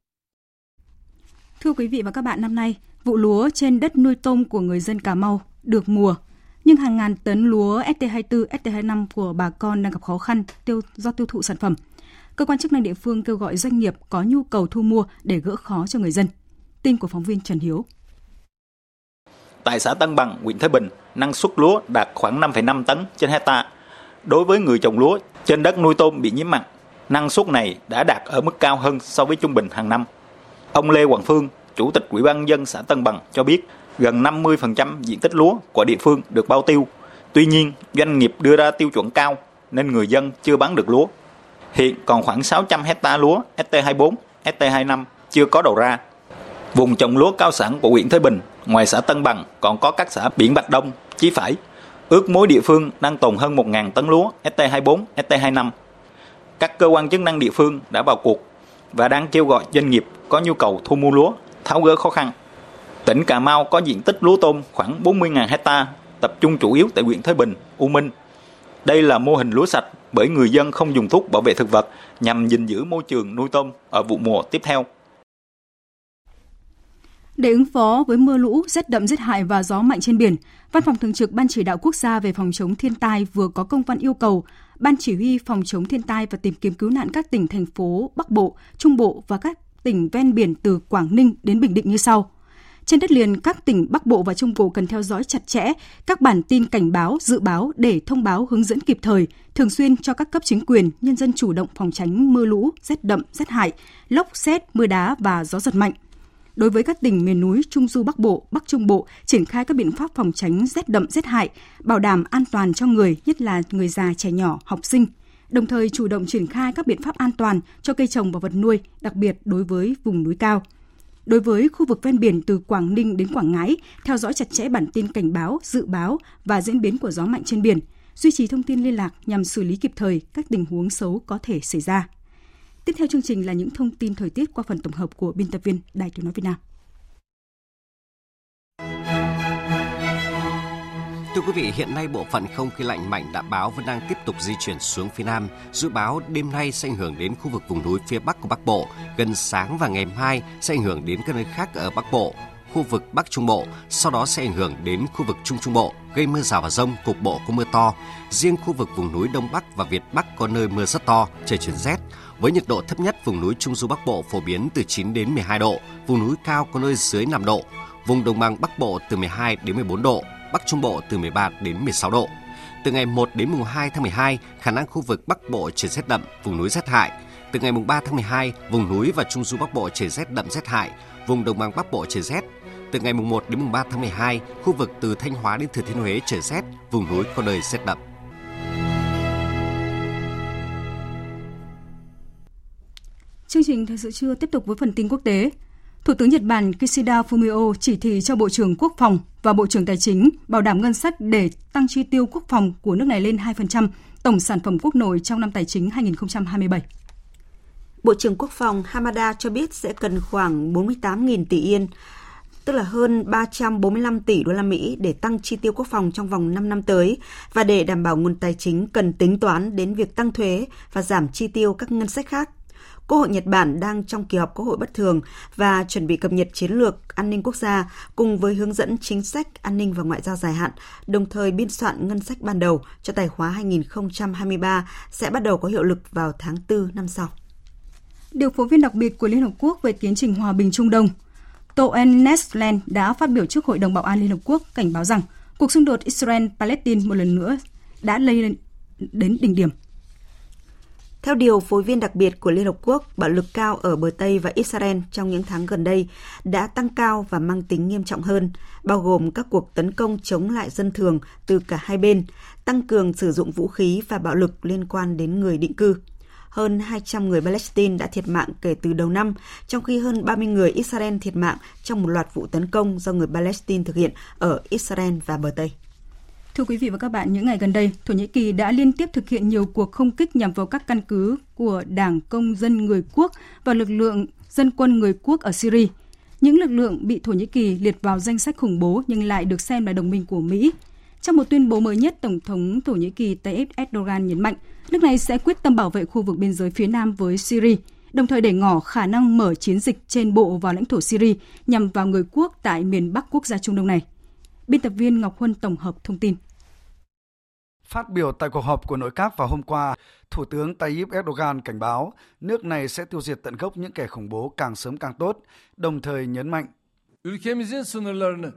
Thưa quý vị và các bạn, năm nay, vụ lúa trên đất nuôi tôm của người dân Cà Mau được mùa, nhưng hàng ngàn tấn lúa ST24, ST25 của bà con đang gặp khó khăn tiêu do tiêu thụ sản phẩm. Cơ quan chức năng địa phương kêu gọi doanh nghiệp có nhu cầu thu mua để gỡ khó cho người dân. Tin của phóng viên Trần Hiếu. Tại xã Tân Bằng, huyện Thái Bình, năng suất lúa đạt khoảng 5,5 tấn trên hecta. Đối với người trồng lúa trên đất nuôi tôm bị nhiễm mặn, năng suất này đã đạt ở mức cao hơn so với trung bình hàng năm. Ông Lê Hoàng Phương, Chủ tịch Ủy ban dân xã Tân Bằng cho biết, gần 50% diện tích lúa của địa phương được bao tiêu. Tuy nhiên, doanh nghiệp đưa ra tiêu chuẩn cao nên người dân chưa bán được lúa. Hiện còn khoảng 600 hecta lúa ST24, ST25 chưa có đầu ra. Vùng trồng lúa cao sản của huyện Thới Bình, ngoài xã Tân Bằng còn có các xã Biển Bạch Đông, Chí Phải. Ước mối địa phương đang tồn hơn 1.000 tấn lúa ST24, ST25. Các cơ quan chức năng địa phương đã vào cuộc và đang kêu gọi doanh nghiệp có nhu cầu thu mua lúa, tháo gỡ khó khăn. Tỉnh Cà Mau có diện tích lúa tôm khoảng 40.000 hecta, tập trung chủ yếu tại huyện Thới Bình, U Minh. Đây là mô hình lúa sạch bởi người dân không dùng thuốc bảo vệ thực vật nhằm gìn giữ môi trường nuôi tôm ở vụ mùa tiếp theo. Để ứng phó với mưa lũ, rét đậm rét hại và gió mạnh trên biển, Văn phòng Thường trực Ban Chỉ đạo Quốc gia về phòng chống thiên tai vừa có công văn yêu cầu Ban Chỉ huy phòng chống thiên tai và tìm kiếm cứu nạn các tỉnh thành phố Bắc Bộ, Trung Bộ và các tỉnh ven biển từ Quảng Ninh đến Bình Định như sau. Trên đất liền, các tỉnh Bắc Bộ và Trung Bộ cần theo dõi chặt chẽ các bản tin cảnh báo, dự báo để thông báo hướng dẫn kịp thời, thường xuyên cho các cấp chính quyền, nhân dân chủ động phòng tránh mưa lũ, rét đậm, rét hại, lốc, xét, mưa đá và gió giật mạnh. Đối với các tỉnh miền núi Trung du Bắc Bộ, Bắc Trung Bộ, triển khai các biện pháp phòng tránh rét đậm rét hại, bảo đảm an toàn cho người, nhất là người già, trẻ nhỏ, học sinh. Đồng thời chủ động triển khai các biện pháp an toàn cho cây trồng và vật nuôi, đặc biệt đối với vùng núi cao. Đối với khu vực ven biển từ Quảng Ninh đến Quảng Ngãi, theo dõi chặt chẽ bản tin cảnh báo, dự báo và diễn biến của gió mạnh trên biển, duy trì thông tin liên lạc nhằm xử lý kịp thời các tình huống xấu có thể xảy ra. Tiếp theo chương trình là những thông tin thời tiết qua phần tổng hợp của biên tập viên Đài Tiếng nói Việt Nam. Thưa quý vị, hiện nay bộ phận không khí lạnh mạnh đã báo vẫn đang tiếp tục di chuyển xuống phía Nam. Dự báo đêm nay sẽ ảnh hưởng đến khu vực vùng núi phía Bắc của Bắc Bộ. Gần sáng và ngày mai sẽ ảnh hưởng đến các nơi khác ở Bắc Bộ khu vực Bắc Trung Bộ, sau đó sẽ ảnh hưởng đến khu vực Trung Trung Bộ, gây mưa rào và rông, cục bộ có mưa to. Riêng khu vực vùng núi Đông Bắc và Việt Bắc có nơi mưa rất to, trời chuyển rét. Với nhiệt độ thấp nhất vùng núi Trung Du Bắc Bộ phổ biến từ 9 đến 12 độ, vùng núi cao có nơi dưới 5 độ, vùng đồng bằng Bắc Bộ từ 12 đến 14 độ, Bắc Trung Bộ từ 13 đến 16 độ. Từ ngày 1 đến mùng 2 tháng 12, khả năng khu vực Bắc Bộ trời rét đậm, vùng núi rét hại. Từ ngày mùng 3 tháng 12, vùng núi và Trung Du Bắc Bộ trời rét đậm rét hại, vùng đồng bằng Bắc Bộ trời rét, từ ngày mùng 1 đến mùng 3 tháng 12, khu vực từ Thanh Hóa đến Thừa Thiên Huế trời rét, vùng núi có nơi rét đậm. Chương trình Thời sự trưa tiếp tục với phần tin quốc tế. Thủ tướng Nhật Bản Kishida Fumio chỉ thị cho Bộ trưởng Quốc phòng và Bộ trưởng Tài chính bảo đảm ngân sách để tăng chi tiêu quốc phòng của nước này lên 2% tổng sản phẩm quốc nội trong năm tài chính 2027. Bộ trưởng Quốc phòng Hamada cho biết sẽ cần khoảng 48.000 tỷ yên, tức là hơn 345 tỷ đô la Mỹ để tăng chi tiêu quốc phòng trong vòng 5 năm tới và để đảm bảo nguồn tài chính cần tính toán đến việc tăng thuế và giảm chi tiêu các ngân sách khác. Quốc hội Nhật Bản đang trong kỳ họp Quốc hội bất thường và chuẩn bị cập nhật chiến lược an ninh quốc gia cùng với hướng dẫn chính sách an ninh và ngoại giao dài hạn, đồng thời biên soạn ngân sách ban đầu cho tài khóa 2023 sẽ bắt đầu có hiệu lực vào tháng 4 năm sau. Điều phối viên đặc biệt của Liên Hợp Quốc về tiến trình hòa bình Trung Đông Toen Nesland đã phát biểu trước Hội đồng Bảo an Liên Hợp Quốc cảnh báo rằng cuộc xung đột Israel-Palestine một lần nữa đã lây lên đến đỉnh điểm. Theo điều phối viên đặc biệt của Liên Hợp Quốc, bạo lực cao ở bờ Tây và Israel trong những tháng gần đây đã tăng cao và mang tính nghiêm trọng hơn, bao gồm các cuộc tấn công chống lại dân thường từ cả hai bên, tăng cường sử dụng vũ khí và bạo lực liên quan đến người định cư hơn 200 người Palestine đã thiệt mạng kể từ đầu năm, trong khi hơn 30 người Israel thiệt mạng trong một loạt vụ tấn công do người Palestine thực hiện ở Israel và bờ Tây. Thưa quý vị và các bạn, những ngày gần đây, Thổ Nhĩ Kỳ đã liên tiếp thực hiện nhiều cuộc không kích nhằm vào các căn cứ của Đảng Công dân Người Quốc và lực lượng dân quân Người Quốc ở Syria. Những lực lượng bị Thổ Nhĩ Kỳ liệt vào danh sách khủng bố nhưng lại được xem là đồng minh của Mỹ. Trong một tuyên bố mới nhất, Tổng thống Thổ Nhĩ Kỳ Tayyip Erdogan nhấn mạnh nước này sẽ quyết tâm bảo vệ khu vực biên giới phía nam với Syria, đồng thời để ngỏ khả năng mở chiến dịch trên bộ vào lãnh thổ Syria nhằm vào người quốc tại miền Bắc quốc gia Trung Đông này. Biên tập viên Ngọc Huân tổng hợp thông tin. Phát biểu tại cuộc họp của nội các vào hôm qua, Thủ tướng Tayyip Erdogan cảnh báo nước này sẽ tiêu diệt tận gốc những kẻ khủng bố càng sớm càng tốt, đồng thời nhấn mạnh Ülkemizin sınırlarını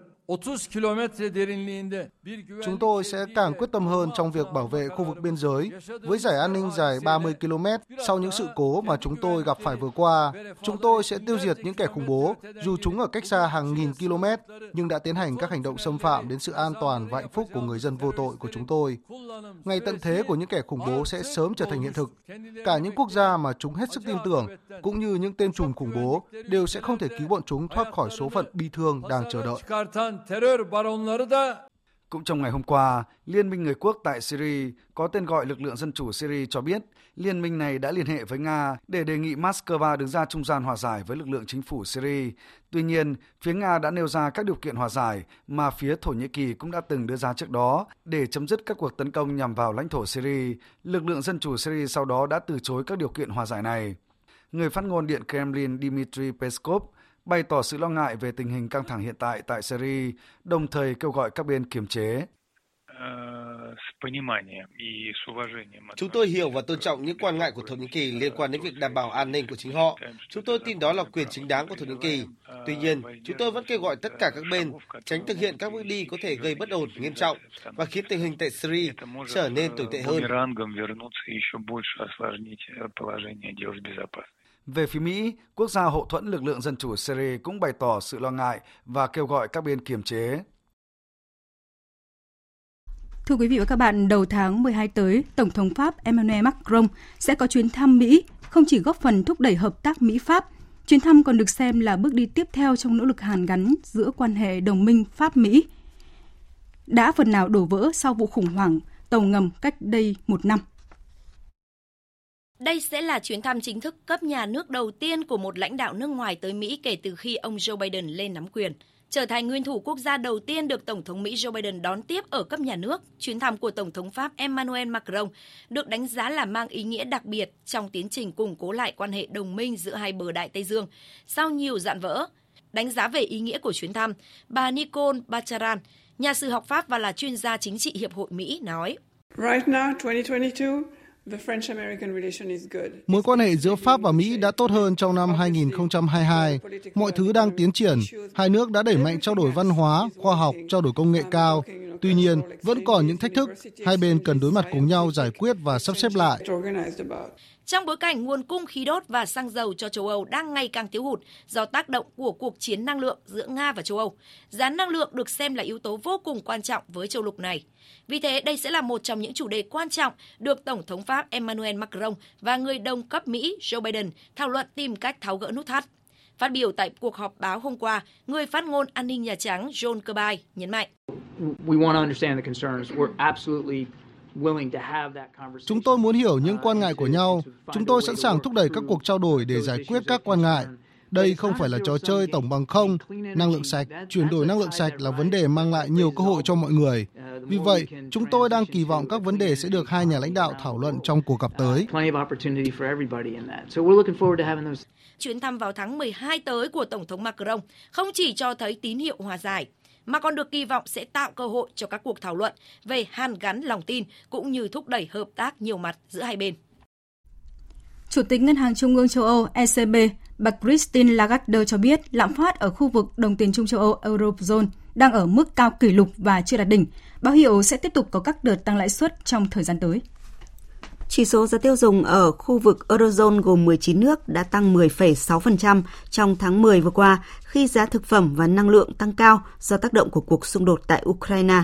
Chúng tôi sẽ càng quyết tâm hơn trong việc bảo vệ khu vực biên giới với giải an ninh dài 30 km sau những sự cố mà chúng tôi gặp phải vừa qua. Chúng tôi sẽ tiêu diệt những kẻ khủng bố dù chúng ở cách xa hàng nghìn km nhưng đã tiến hành các hành động xâm phạm đến sự an toàn và hạnh phúc của người dân vô tội của chúng tôi. Ngày tận thế của những kẻ khủng bố sẽ sớm trở thành hiện thực. Cả những quốc gia mà chúng hết sức tin tưởng cũng như những tên trùm khủng bố đều sẽ không thể cứu bọn chúng thoát khỏi số phận bi thương đang chờ đợi terör baronları da cũng trong ngày hôm qua, Liên minh Người quốc tại Syria có tên gọi Lực lượng Dân chủ Syria cho biết liên minh này đã liên hệ với Nga để đề nghị Moscow đứng ra trung gian hòa giải với lực lượng chính phủ Syria. Tuy nhiên, phía Nga đã nêu ra các điều kiện hòa giải mà phía Thổ Nhĩ Kỳ cũng đã từng đưa ra trước đó để chấm dứt các cuộc tấn công nhằm vào lãnh thổ Syria. Lực lượng Dân chủ Syria sau đó đã từ chối các điều kiện hòa giải này. Người phát ngôn Điện Kremlin Dmitry Peskov bày tỏ sự lo ngại về tình hình căng thẳng hiện tại tại Syria, đồng thời kêu gọi các bên kiềm chế. Chúng tôi hiểu và tôn trọng những quan ngại của Thổ Nhĩ Kỳ liên quan đến việc đảm bảo an ninh của chính họ. Chúng tôi tin đó là quyền chính đáng của Thổ Nhĩ Kỳ. Tuy nhiên, chúng tôi vẫn kêu gọi tất cả các bên tránh thực hiện các bước đi có thể gây bất ổn nghiêm trọng và khiến tình hình tại Syria trở nên tồi tệ hơn. Về phía Mỹ, quốc gia hậu thuẫn lực lượng dân chủ Syria cũng bày tỏ sự lo ngại và kêu gọi các bên kiềm chế. Thưa quý vị và các bạn, đầu tháng 12 tới, Tổng thống Pháp Emmanuel Macron sẽ có chuyến thăm Mỹ, không chỉ góp phần thúc đẩy hợp tác Mỹ-Pháp, chuyến thăm còn được xem là bước đi tiếp theo trong nỗ lực hàn gắn giữa quan hệ đồng minh Pháp-Mỹ. Đã phần nào đổ vỡ sau vụ khủng hoảng tàu ngầm cách đây một năm. Đây sẽ là chuyến thăm chính thức cấp nhà nước đầu tiên của một lãnh đạo nước ngoài tới Mỹ kể từ khi ông Joe Biden lên nắm quyền. Trở thành nguyên thủ quốc gia đầu tiên được Tổng thống Mỹ Joe Biden đón tiếp ở cấp nhà nước, chuyến thăm của Tổng thống Pháp Emmanuel Macron được đánh giá là mang ý nghĩa đặc biệt trong tiến trình củng cố lại quan hệ đồng minh giữa hai bờ Đại Tây Dương sau nhiều dạn vỡ. Đánh giá về ý nghĩa của chuyến thăm, bà Nicole Bacharan, nhà sử học Pháp và là chuyên gia chính trị Hiệp hội Mỹ, nói. Right now, 2022, Mối quan hệ giữa Pháp và Mỹ đã tốt hơn trong năm 2022. Mọi thứ đang tiến triển. Hai nước đã đẩy mạnh trao đổi văn hóa, khoa học, trao đổi công nghệ cao. Tuy nhiên, vẫn còn những thách thức. Hai bên cần đối mặt cùng nhau giải quyết và sắp xếp lại. Trong bối cảnh nguồn cung khí đốt và xăng dầu cho châu Âu đang ngày càng thiếu hụt do tác động của cuộc chiến năng lượng giữa Nga và châu Âu, giá năng lượng được xem là yếu tố vô cùng quan trọng với châu lục này. Vì thế, đây sẽ là một trong những chủ đề quan trọng được Tổng thống Pháp Emmanuel Macron và người đồng cấp Mỹ Joe Biden thảo luận tìm cách tháo gỡ nút thắt. Phát biểu tại cuộc họp báo hôm qua, người phát ngôn an ninh Nhà Trắng John Kirby nhấn mạnh. Chúng tôi muốn hiểu những quan ngại của nhau. Chúng tôi sẵn sàng thúc đẩy các cuộc trao đổi để giải quyết các quan ngại. Đây không phải là trò chơi tổng bằng không. Năng lượng sạch, chuyển đổi năng lượng sạch là vấn đề mang lại nhiều cơ hội cho mọi người. Vì vậy, chúng tôi đang kỳ vọng các vấn đề sẽ được hai nhà lãnh đạo thảo luận trong cuộc gặp tới. Chuyến thăm vào tháng 12 tới của Tổng thống Macron không chỉ cho thấy tín hiệu hòa giải, mà còn được kỳ vọng sẽ tạo cơ hội cho các cuộc thảo luận về hàn gắn lòng tin cũng như thúc đẩy hợp tác nhiều mặt giữa hai bên. Chủ tịch Ngân hàng Trung ương châu Âu ECB, bà Christine Lagarde cho biết lạm phát ở khu vực đồng tiền chung châu Âu Eurozone đang ở mức cao kỷ lục và chưa đạt đỉnh, báo hiệu sẽ tiếp tục có các đợt tăng lãi suất trong thời gian tới. Chỉ số giá tiêu dùng ở khu vực Eurozone gồm 19 nước đã tăng 10,6% trong tháng 10 vừa qua khi giá thực phẩm và năng lượng tăng cao do tác động của cuộc xung đột tại Ukraine.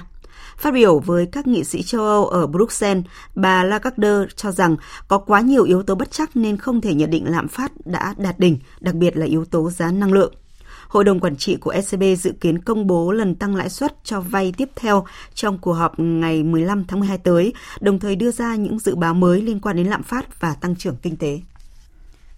Phát biểu với các nghị sĩ châu Âu ở Bruxelles, bà Lagarde cho rằng có quá nhiều yếu tố bất chắc nên không thể nhận định lạm phát đã đạt đỉnh, đặc biệt là yếu tố giá năng lượng. Hội đồng quản trị của ECB dự kiến công bố lần tăng lãi suất cho vay tiếp theo trong cuộc họp ngày 15 tháng 12 tới, đồng thời đưa ra những dự báo mới liên quan đến lạm phát và tăng trưởng kinh tế.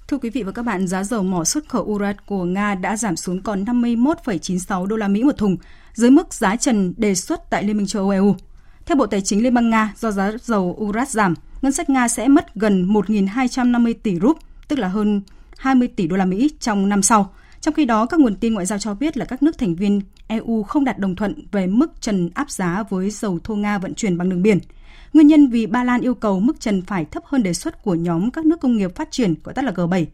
Thưa quý vị và các bạn, giá dầu mỏ xuất khẩu Urat của Nga đã giảm xuống còn 51,96 đô la Mỹ một thùng, dưới mức giá trần đề xuất tại Liên minh châu Âu EU. Theo Bộ Tài chính Liên bang Nga, do giá dầu Urat giảm, ngân sách Nga sẽ mất gần 1.250 tỷ rúp, tức là hơn 20 tỷ đô la Mỹ trong năm sau. Trong khi đó, các nguồn tin ngoại giao cho biết là các nước thành viên EU không đạt đồng thuận về mức trần áp giá với dầu thô Nga vận chuyển bằng đường biển. Nguyên nhân vì Ba Lan yêu cầu mức trần phải thấp hơn đề xuất của nhóm các nước công nghiệp phát triển gọi tắt là G7.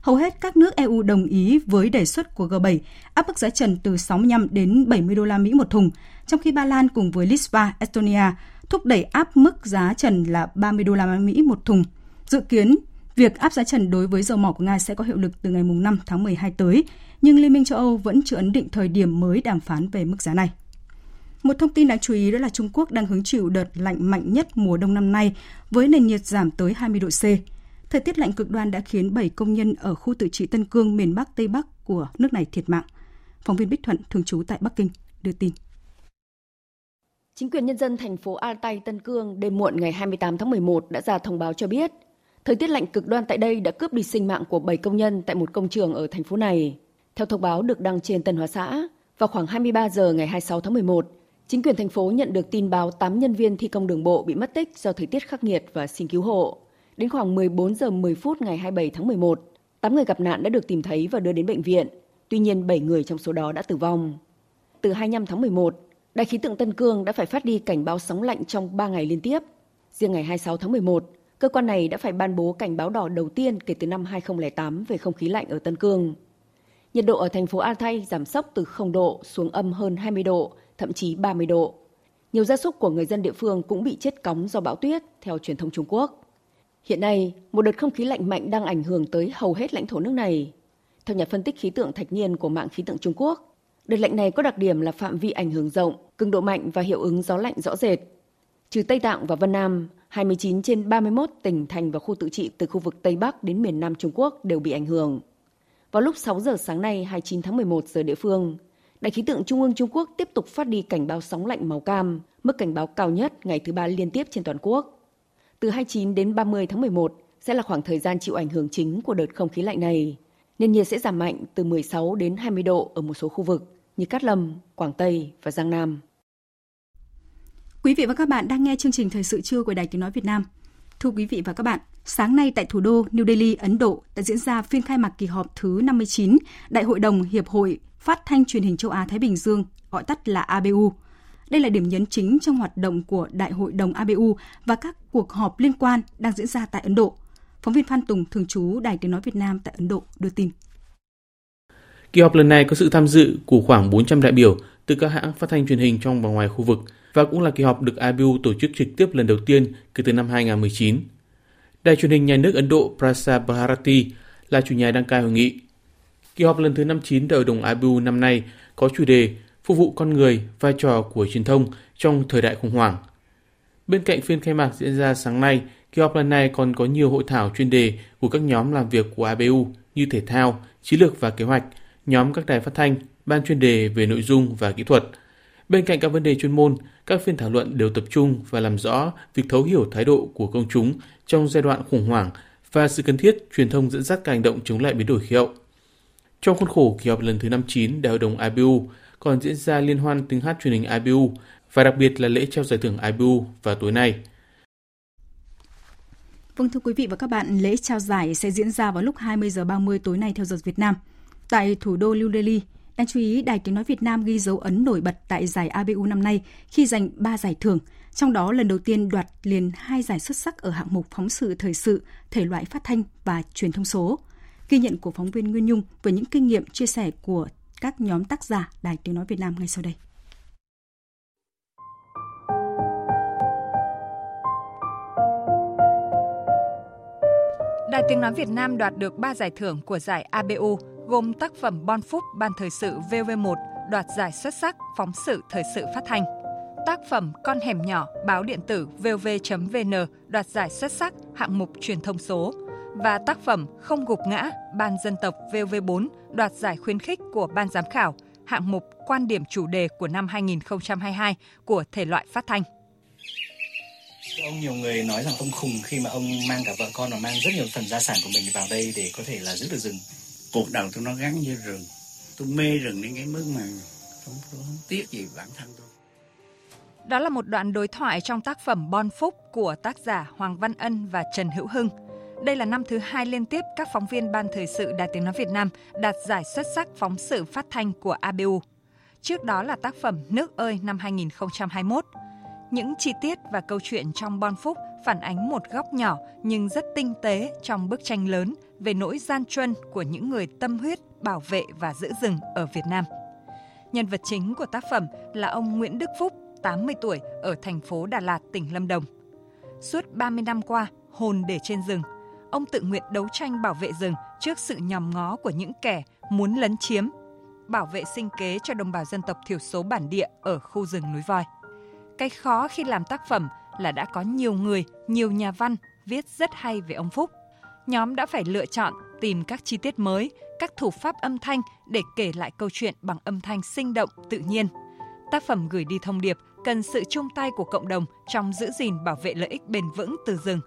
Hầu hết các nước EU đồng ý với đề xuất của G7 áp mức giá trần từ 65 đến 70 đô la Mỹ một thùng, trong khi Ba Lan cùng với Litva, Estonia thúc đẩy áp mức giá trần là 30 đô la Mỹ một thùng. Dự kiến Việc áp giá trần đối với dầu mỏ của Nga sẽ có hiệu lực từ ngày 5 tháng 12 tới, nhưng Liên minh châu Âu vẫn chưa ấn định thời điểm mới đàm phán về mức giá này. Một thông tin đáng chú ý đó là Trung Quốc đang hứng chịu đợt lạnh mạnh nhất mùa đông năm nay với nền nhiệt giảm tới 20 độ C. Thời tiết lạnh cực đoan đã khiến 7 công nhân ở khu tự trị Tân Cương miền Bắc Tây Bắc của nước này thiệt mạng. Phóng viên Bích Thuận thường trú tại Bắc Kinh đưa tin. Chính quyền nhân dân thành phố Altai Tân Cương đêm muộn ngày 28 tháng 11 đã ra thông báo cho biết Thời tiết lạnh cực đoan tại đây đã cướp đi sinh mạng của 7 công nhân tại một công trường ở thành phố này. Theo thông báo được đăng trên Tân Hóa xã, vào khoảng 23 giờ ngày 26 tháng 11, chính quyền thành phố nhận được tin báo 8 nhân viên thi công đường bộ bị mất tích do thời tiết khắc nghiệt và xin cứu hộ. Đến khoảng 14 giờ 10 phút ngày 27 tháng 11, 8 người gặp nạn đã được tìm thấy và đưa đến bệnh viện. Tuy nhiên 7 người trong số đó đã tử vong. Từ 25 tháng 11, Đài khí tượng Tân Cương đã phải phát đi cảnh báo sóng lạnh trong 3 ngày liên tiếp. Riêng ngày 26 tháng 11, cơ quan này đã phải ban bố cảnh báo đỏ đầu tiên kể từ năm 2008 về không khí lạnh ở Tân Cương. Nhiệt độ ở thành phố Altai giảm sốc từ 0 độ xuống âm hơn 20 độ, thậm chí 30 độ. Nhiều gia súc của người dân địa phương cũng bị chết cóng do bão tuyết, theo truyền thông Trung Quốc. Hiện nay, một đợt không khí lạnh mạnh đang ảnh hưởng tới hầu hết lãnh thổ nước này. Theo nhà phân tích khí tượng thạch nhiên của mạng khí tượng Trung Quốc, đợt lạnh này có đặc điểm là phạm vi ảnh hưởng rộng, cường độ mạnh và hiệu ứng gió lạnh rõ rệt. Trừ Tây Tạng và Vân Nam, 29 trên 31 tỉnh thành và khu tự trị từ khu vực Tây Bắc đến miền Nam Trung Quốc đều bị ảnh hưởng. Vào lúc 6 giờ sáng nay 29 tháng 11 giờ địa phương, Đài khí tượng Trung ương Trung Quốc tiếp tục phát đi cảnh báo sóng lạnh màu cam, mức cảnh báo cao nhất ngày thứ ba liên tiếp trên toàn quốc. Từ 29 đến 30 tháng 11 sẽ là khoảng thời gian chịu ảnh hưởng chính của đợt không khí lạnh này. Nền nhiệt sẽ giảm mạnh từ 16 đến 20 độ ở một số khu vực như Cát Lâm, Quảng Tây và Giang Nam. Quý vị và các bạn đang nghe chương trình Thời sự trưa của Đài Tiếng Nói Việt Nam. Thưa quý vị và các bạn, sáng nay tại thủ đô New Delhi, Ấn Độ đã diễn ra phiên khai mạc kỳ họp thứ 59 Đại hội đồng Hiệp hội Phát thanh Truyền hình Châu Á-Thái Bình Dương, gọi tắt là ABU. Đây là điểm nhấn chính trong hoạt động của Đại hội đồng ABU và các cuộc họp liên quan đang diễn ra tại Ấn Độ. Phóng viên Phan Tùng, thường trú Đài Tiếng Nói Việt Nam tại Ấn Độ đưa tin. Kỳ họp lần này có sự tham dự của khoảng 400 đại biểu từ các hãng phát thanh truyền hình trong và ngoài khu vực và cũng là kỳ họp được ABU tổ chức trực tiếp lần đầu tiên kể từ năm 2019. Đài truyền hình nhà nước Ấn Độ Prasar Bharati là chủ nhà đăng cai hội nghị. Kỳ họp lần thứ 59 Đại hội đồng ABU năm nay có chủ đề Phục vụ con người, vai trò của truyền thông trong thời đại khủng hoảng. Bên cạnh phiên khai mạc diễn ra sáng nay, kỳ họp lần này còn có nhiều hội thảo chuyên đề của các nhóm làm việc của ABU như thể thao, chiến lược và kế hoạch, nhóm các đài phát thanh, ban chuyên đề về nội dung và kỹ thuật. Bên cạnh các vấn đề chuyên môn, các phiên thảo luận đều tập trung và làm rõ việc thấu hiểu thái độ của công chúng trong giai đoạn khủng hoảng và sự cần thiết truyền thông dẫn dắt các hành động chống lại biến đổi khí hậu. Trong khuôn khổ kỳ họp lần thứ 59 Đại hội đồng IBU còn diễn ra liên hoan tiếng hát truyền hình IBU và đặc biệt là lễ trao giải thưởng IBU vào tối nay. Vâng thưa quý vị và các bạn, lễ trao giải sẽ diễn ra vào lúc 20 giờ 30 tối nay theo giờ Việt Nam tại thủ đô New Delhi. Đáng chú ý, Đài Tiếng Nói Việt Nam ghi dấu ấn nổi bật tại giải ABU năm nay khi giành 3 giải thưởng, trong đó lần đầu tiên đoạt liền hai giải xuất sắc ở hạng mục phóng sự thời sự, thể loại phát thanh và truyền thông số. Ghi nhận của phóng viên Nguyên Nhung với những kinh nghiệm chia sẻ của các nhóm tác giả Đài Tiếng Nói Việt Nam ngay sau đây. Đài Tiếng Nói Việt Nam đoạt được 3 giải thưởng của giải ABU, gồm tác phẩm Bon Phúc, Ban Thời sự VV1 đoạt giải xuất sắc, phóng sự, thời sự phát thanh. Tác phẩm Con hẻm nhỏ, báo điện tử vv.vn đoạt giải xuất sắc, hạng mục truyền thông số và tác phẩm Không gục ngã, Ban dân tộc VV4 đoạt giải khuyến khích của Ban giám khảo, hạng mục quan điểm chủ đề của năm 2022 của thể loại phát thanh. Ông nhiều người nói rằng ông khùng khi mà ông mang cả vợ con và mang rất nhiều phần gia sản của mình vào đây để có thể là giữ được rừng. Cuộc đời tôi nó gắn với rừng. Tôi mê rừng đến cái mức mà không, tôi không tiếc gì bản thân tôi. Đó là một đoạn đối thoại trong tác phẩm Bon Phúc của tác giả Hoàng Văn Ân và Trần Hữu Hưng. Đây là năm thứ hai liên tiếp các phóng viên Ban Thời sự Đài Tiếng Nói Việt Nam đạt giải xuất sắc phóng sự phát thanh của ABU. Trước đó là tác phẩm Nước ơi năm 2021. Những chi tiết và câu chuyện trong Bon Phúc phản ánh một góc nhỏ nhưng rất tinh tế trong bức tranh lớn về nỗi gian truân của những người tâm huyết bảo vệ và giữ rừng ở Việt Nam. Nhân vật chính của tác phẩm là ông Nguyễn Đức Phúc, 80 tuổi, ở thành phố Đà Lạt, tỉnh Lâm Đồng. Suốt 30 năm qua, hồn để trên rừng, ông tự nguyện đấu tranh bảo vệ rừng trước sự nhòm ngó của những kẻ muốn lấn chiếm, bảo vệ sinh kế cho đồng bào dân tộc thiểu số bản địa ở khu rừng núi voi. Cái khó khi làm tác phẩm là đã có nhiều người, nhiều nhà văn viết rất hay về ông Phúc. Nhóm đã phải lựa chọn tìm các chi tiết mới, các thủ pháp âm thanh để kể lại câu chuyện bằng âm thanh sinh động, tự nhiên. Tác phẩm gửi đi thông điệp cần sự chung tay của cộng đồng trong giữ gìn bảo vệ lợi ích bền vững từ rừng,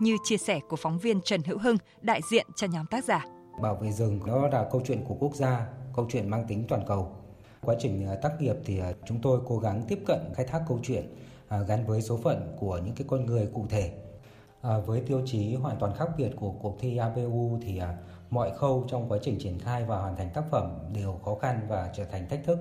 như chia sẻ của phóng viên Trần Hữu Hưng, đại diện cho nhóm tác giả. Bảo vệ rừng đó là câu chuyện của quốc gia, câu chuyện mang tính toàn cầu. Quá trình à, tác nghiệp thì à, chúng tôi cố gắng tiếp cận khai thác câu chuyện à, gắn với số phận của những cái con người cụ thể. Ờ, với tiêu chí hoàn toàn khác biệt của cuộc thi ABU thì à, mọi khâu trong quá trình triển khai và hoàn thành tác phẩm đều khó khăn và trở thành thách thức.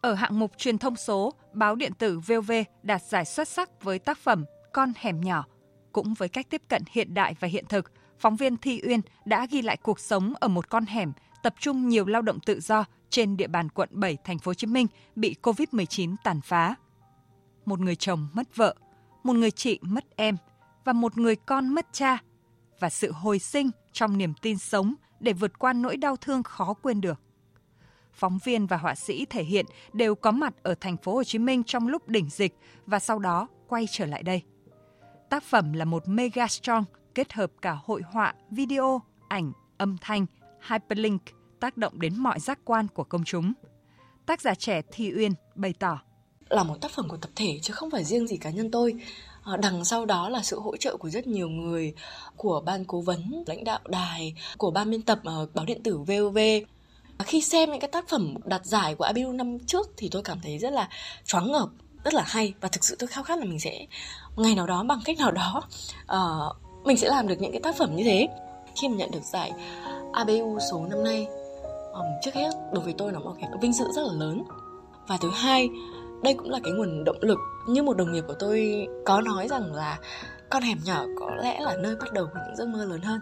Ở hạng mục truyền thông số, báo điện tử VOV đạt giải xuất sắc với tác phẩm Con hẻm nhỏ. Cũng với cách tiếp cận hiện đại và hiện thực, phóng viên Thi Uyên đã ghi lại cuộc sống ở một con hẻm tập trung nhiều lao động tự do trên địa bàn quận 7 thành phố Hồ Chí Minh bị Covid-19 tàn phá. Một người chồng mất vợ, một người chị mất em và một người con mất cha và sự hồi sinh trong niềm tin sống để vượt qua nỗi đau thương khó quên được. Phóng viên và họa sĩ thể hiện đều có mặt ở thành phố Hồ Chí Minh trong lúc đỉnh dịch và sau đó quay trở lại đây. Tác phẩm là một mega strong kết hợp cả hội họa, video, ảnh, âm thanh, hyperlink tác động đến mọi giác quan của công chúng. Tác giả trẻ Thi Uyên bày tỏ là một tác phẩm của tập thể chứ không phải riêng gì cá nhân tôi Ờ, đằng sau đó là sự hỗ trợ của rất nhiều người của ban cố vấn lãnh đạo đài của ban biên tập ờ, báo điện tử vov khi xem những cái tác phẩm đạt giải của abu năm trước thì tôi cảm thấy rất là choáng ngợp rất là hay. Và thực sự tôi khao khát là mình sẽ ngày nào đó bằng cách nào đó uh, mình sẽ làm được những cái tác phẩm như thế. Khi mà nhận được giải abu số năm nay um, trước hết đối với tôi là một cái vinh dự rất là lớn. Và thứ hai đây cũng là cái nguồn động lực như một đồng nghiệp của tôi có nói rằng là con hẻm nhỏ có lẽ là nơi bắt đầu của những giấc mơ lớn hơn.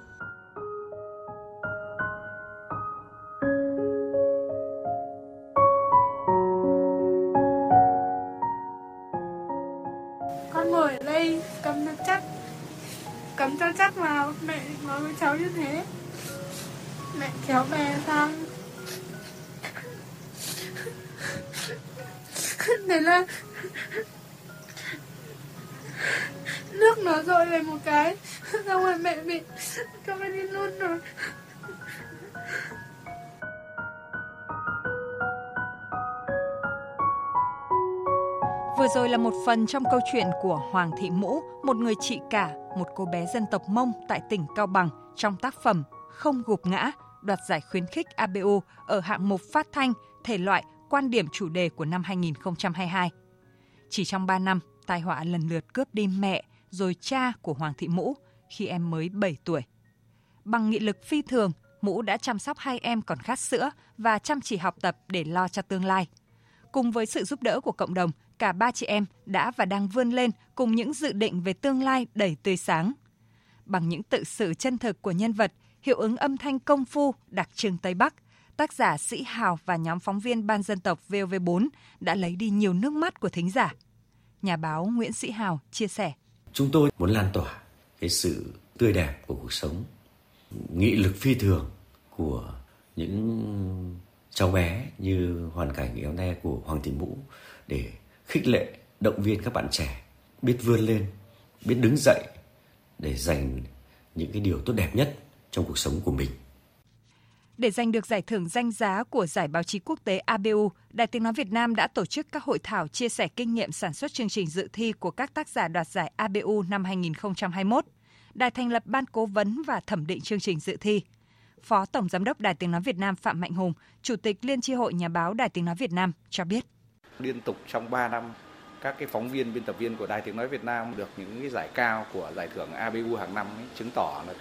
Con ngồi ở đây, cầm cho chắc, cầm cho chắc vào mẹ nói với cháu như thế. Mẹ kéo bè sang đấy là nó về một cái *laughs* xong rồi mẹ bị cho mẹ đi luôn rồi Vừa rồi là một phần trong câu chuyện của Hoàng Thị Mũ, một người chị cả, một cô bé dân tộc Mông tại tỉnh Cao Bằng trong tác phẩm Không gục ngã, đoạt giải khuyến khích ABU ở hạng mục phát thanh, thể loại quan điểm chủ đề của năm 2022. Chỉ trong 3 năm, tai họa lần lượt cướp đi mẹ rồi cha của Hoàng Thị Mũ khi em mới 7 tuổi. Bằng nghị lực phi thường, Mũ đã chăm sóc hai em còn khát sữa và chăm chỉ học tập để lo cho tương lai. Cùng với sự giúp đỡ của cộng đồng, cả ba chị em đã và đang vươn lên cùng những dự định về tương lai đầy tươi sáng. Bằng những tự sự chân thực của nhân vật, hiệu ứng âm thanh công phu đặc trưng Tây Bắc, tác giả Sĩ Hào và nhóm phóng viên Ban dân tộc VOV4 đã lấy đi nhiều nước mắt của thính giả. Nhà báo Nguyễn Sĩ Hào chia sẻ. Chúng tôi muốn lan tỏa cái sự tươi đẹp của cuộc sống, nghị lực phi thường của những cháu bé như hoàn cảnh ngày hôm nay của Hoàng Thị Mũ để khích lệ, động viên các bạn trẻ biết vươn lên, biết đứng dậy để giành những cái điều tốt đẹp nhất trong cuộc sống của mình. Để giành được giải thưởng danh giá của Giải báo chí quốc tế ABU, Đài Tiếng Nói Việt Nam đã tổ chức các hội thảo chia sẻ kinh nghiệm sản xuất chương trình dự thi của các tác giả đoạt giải ABU năm 2021. Đài thành lập ban cố vấn và thẩm định chương trình dự thi. Phó Tổng Giám đốc Đài Tiếng Nói Việt Nam Phạm Mạnh Hùng, Chủ tịch Liên tri hội Nhà báo Đài Tiếng Nói Việt Nam cho biết. Liên tục trong 3 năm, các cái phóng viên, biên tập viên của Đài Tiếng Nói Việt Nam được những cái giải cao của giải thưởng ABU hàng năm ấy, chứng tỏ là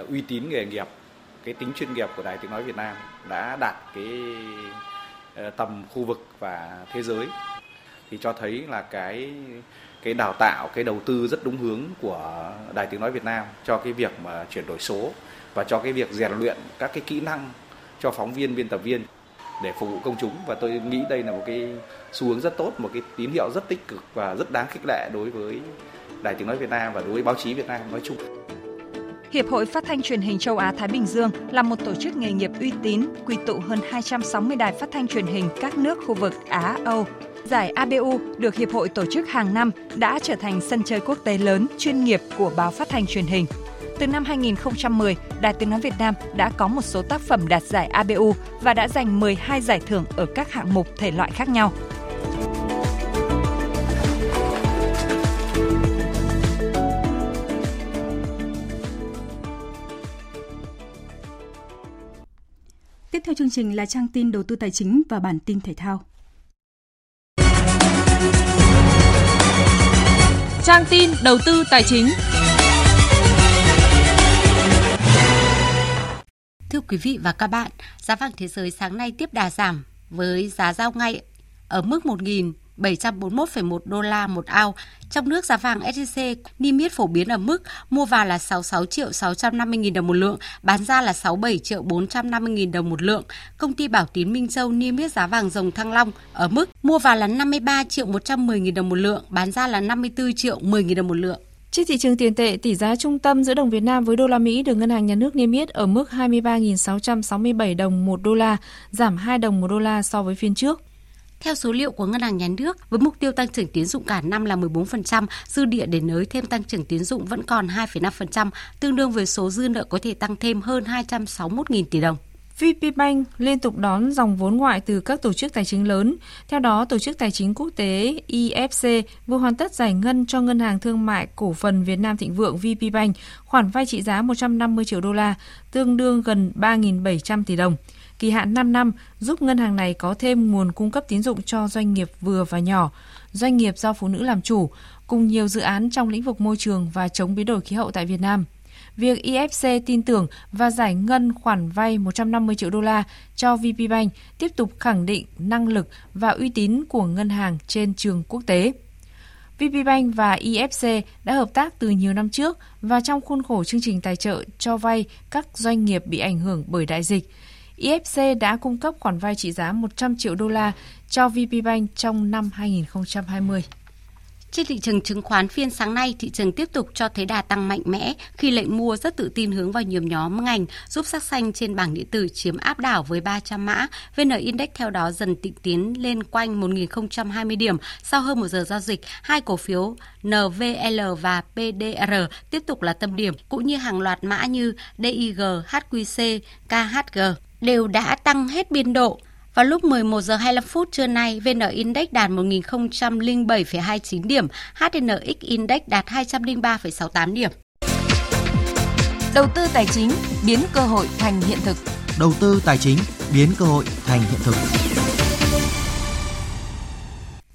uh, uy tín nghề nghiệp cái tính chuyên nghiệp của Đài Tiếng Nói Việt Nam đã đạt cái ờ, tầm khu vực và thế giới, thì cho thấy là cái cái đào tạo, cái đầu tư rất đúng hướng của Đài Tiếng Nói Việt Nam cho cái việc mà chuyển đổi số và cho cái việc rèn luyện các cái kỹ năng cho phóng viên, biên tập viên để phục vụ công chúng và tôi nghĩ đây là một cái xu hướng rất tốt, một cái tín hiệu rất tích cực và rất đáng khích lệ đối với Đài Tiếng Nói Việt Nam và đối với báo chí Việt Nam nói chung. Hiệp hội Phát thanh Truyền hình Châu Á Thái Bình Dương là một tổ chức nghề nghiệp uy tín, quy tụ hơn 260 đài phát thanh truyền hình các nước khu vực Á Âu. Giải ABU được hiệp hội tổ chức hàng năm đã trở thành sân chơi quốc tế lớn chuyên nghiệp của báo phát thanh truyền hình. Từ năm 2010, Đài Tiếng nói Việt Nam đã có một số tác phẩm đạt giải ABU và đã giành 12 giải thưởng ở các hạng mục thể loại khác nhau. Tiếp theo chương trình là trang tin đầu tư tài chính và bản tin thể thao. Trang tin đầu tư tài chính. Thưa quý vị và các bạn, giá vàng thế giới sáng nay tiếp đà giảm với giá giao ngay ở mức 1.000 741,1 đô la một ao. Trong nước giá vàng SJC niêm yết phổ biến ở mức mua vào là 66 triệu 650 nghìn đồng một lượng, bán ra là 67 triệu 450 nghìn đồng một lượng. Công ty Bảo Tín Minh Châu niêm yết giá vàng dòng Thăng Long ở mức mua vào là 53 triệu 110 nghìn đồng một lượng, bán ra là 54 triệu 10 nghìn đồng một lượng. Trên thị trường tiền tệ, tỷ giá trung tâm giữa đồng Việt Nam với đô la Mỹ được Ngân hàng Nhà nước niêm yết ở mức 23.667 đồng một đô la, giảm 2 đồng một đô la so với phiên trước. Theo số liệu của Ngân hàng Nhà nước, với mục tiêu tăng trưởng tiến dụng cả năm là 14%, dư địa để nới thêm tăng trưởng tiến dụng vẫn còn 2,5%, tương đương với số dư nợ có thể tăng thêm hơn 261.000 tỷ đồng. VPBank liên tục đón dòng vốn ngoại từ các tổ chức tài chính lớn. Theo đó, Tổ chức Tài chính Quốc tế IFC vừa hoàn tất giải ngân cho Ngân hàng Thương mại Cổ phần Việt Nam Thịnh Vượng VPBank khoản vay trị giá 150 triệu đô la, tương đương gần 3.700 tỷ đồng kỳ hạn 5 năm giúp ngân hàng này có thêm nguồn cung cấp tín dụng cho doanh nghiệp vừa và nhỏ, doanh nghiệp do phụ nữ làm chủ, cùng nhiều dự án trong lĩnh vực môi trường và chống biến đổi khí hậu tại Việt Nam. Việc IFC tin tưởng và giải ngân khoản vay 150 triệu đô la cho VPBank tiếp tục khẳng định năng lực và uy tín của ngân hàng trên trường quốc tế. VPBank và IFC đã hợp tác từ nhiều năm trước và trong khuôn khổ chương trình tài trợ cho vay các doanh nghiệp bị ảnh hưởng bởi đại dịch. IFC đã cung cấp khoản vay trị giá 100 triệu đô la cho VPBank trong năm 2020. Trên thị trường chứng khoán phiên sáng nay, thị trường tiếp tục cho thấy đà tăng mạnh mẽ khi lệnh mua rất tự tin hướng vào nhiều nhóm ngành, giúp sắc xanh trên bảng điện tử chiếm áp đảo với 300 mã. VN Index theo đó dần tịnh tiến lên quanh 1.020 điểm. Sau hơn một giờ giao dịch, hai cổ phiếu NVL và PDR tiếp tục là tâm điểm, cũng như hàng loạt mã như DIG, HQC, KHG đều đã tăng hết biên độ. Vào lúc 11 giờ 25 phút trưa nay, VN Index đạt 1007,29 điểm, HNX Index đạt 203,68 điểm. Đầu tư tài chính biến cơ hội thành hiện thực. Đầu tư tài chính biến cơ hội thành hiện thực.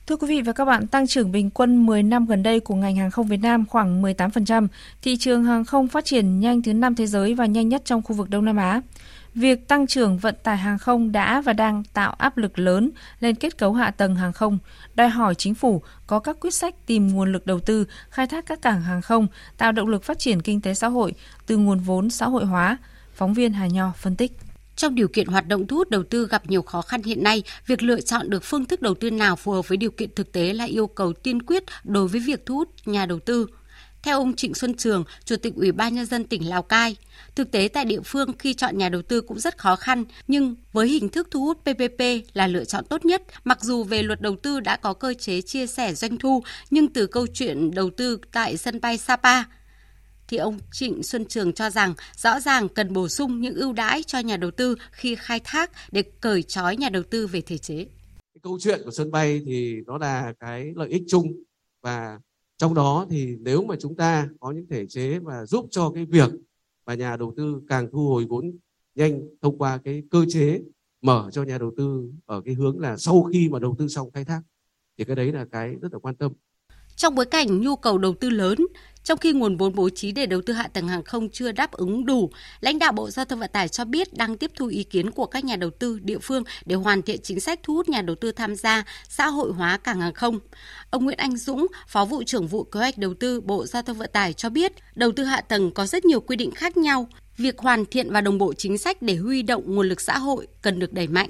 Thưa quý vị và các bạn, tăng trưởng bình quân 10 năm gần đây của ngành hàng không Việt Nam khoảng 18%. Thị trường hàng không phát triển nhanh thứ năm thế giới và nhanh nhất trong khu vực Đông Nam Á. Việc tăng trưởng vận tải hàng không đã và đang tạo áp lực lớn lên kết cấu hạ tầng hàng không, đòi hỏi chính phủ có các quyết sách tìm nguồn lực đầu tư, khai thác các cảng hàng không, tạo động lực phát triển kinh tế xã hội từ nguồn vốn xã hội hóa. Phóng viên Hà Nho phân tích. Trong điều kiện hoạt động thu hút đầu tư gặp nhiều khó khăn hiện nay, việc lựa chọn được phương thức đầu tư nào phù hợp với điều kiện thực tế là yêu cầu tiên quyết đối với việc thu hút nhà đầu tư. Theo ông Trịnh Xuân Trường, Chủ tịch Ủy ban Nhân dân tỉnh Lào Cai, thực tế tại địa phương khi chọn nhà đầu tư cũng rất khó khăn, nhưng với hình thức thu hút PPP là lựa chọn tốt nhất. Mặc dù về luật đầu tư đã có cơ chế chia sẻ doanh thu, nhưng từ câu chuyện đầu tư tại sân bay Sapa, thì ông Trịnh Xuân Trường cho rằng rõ ràng cần bổ sung những ưu đãi cho nhà đầu tư khi khai thác để cởi trói nhà đầu tư về thể chế. câu chuyện của sân bay thì nó là cái lợi ích chung và trong đó thì nếu mà chúng ta có những thể chế mà giúp cho cái việc mà nhà đầu tư càng thu hồi vốn nhanh thông qua cái cơ chế mở cho nhà đầu tư ở cái hướng là sau khi mà đầu tư xong khai thác thì cái đấy là cái rất là quan tâm. Trong bối cảnh nhu cầu đầu tư lớn, trong khi nguồn vốn bố trí để đầu tư hạ tầng hàng không chưa đáp ứng đủ, lãnh đạo Bộ Giao thông Vận tải cho biết đang tiếp thu ý kiến của các nhà đầu tư địa phương để hoàn thiện chính sách thu hút nhà đầu tư tham gia xã hội hóa cảng hàng không. Ông Nguyễn Anh Dũng, Phó vụ trưởng vụ kế hoạch đầu tư Bộ Giao thông Vận tải cho biết, đầu tư hạ tầng có rất nhiều quy định khác nhau, việc hoàn thiện và đồng bộ chính sách để huy động nguồn lực xã hội cần được đẩy mạnh.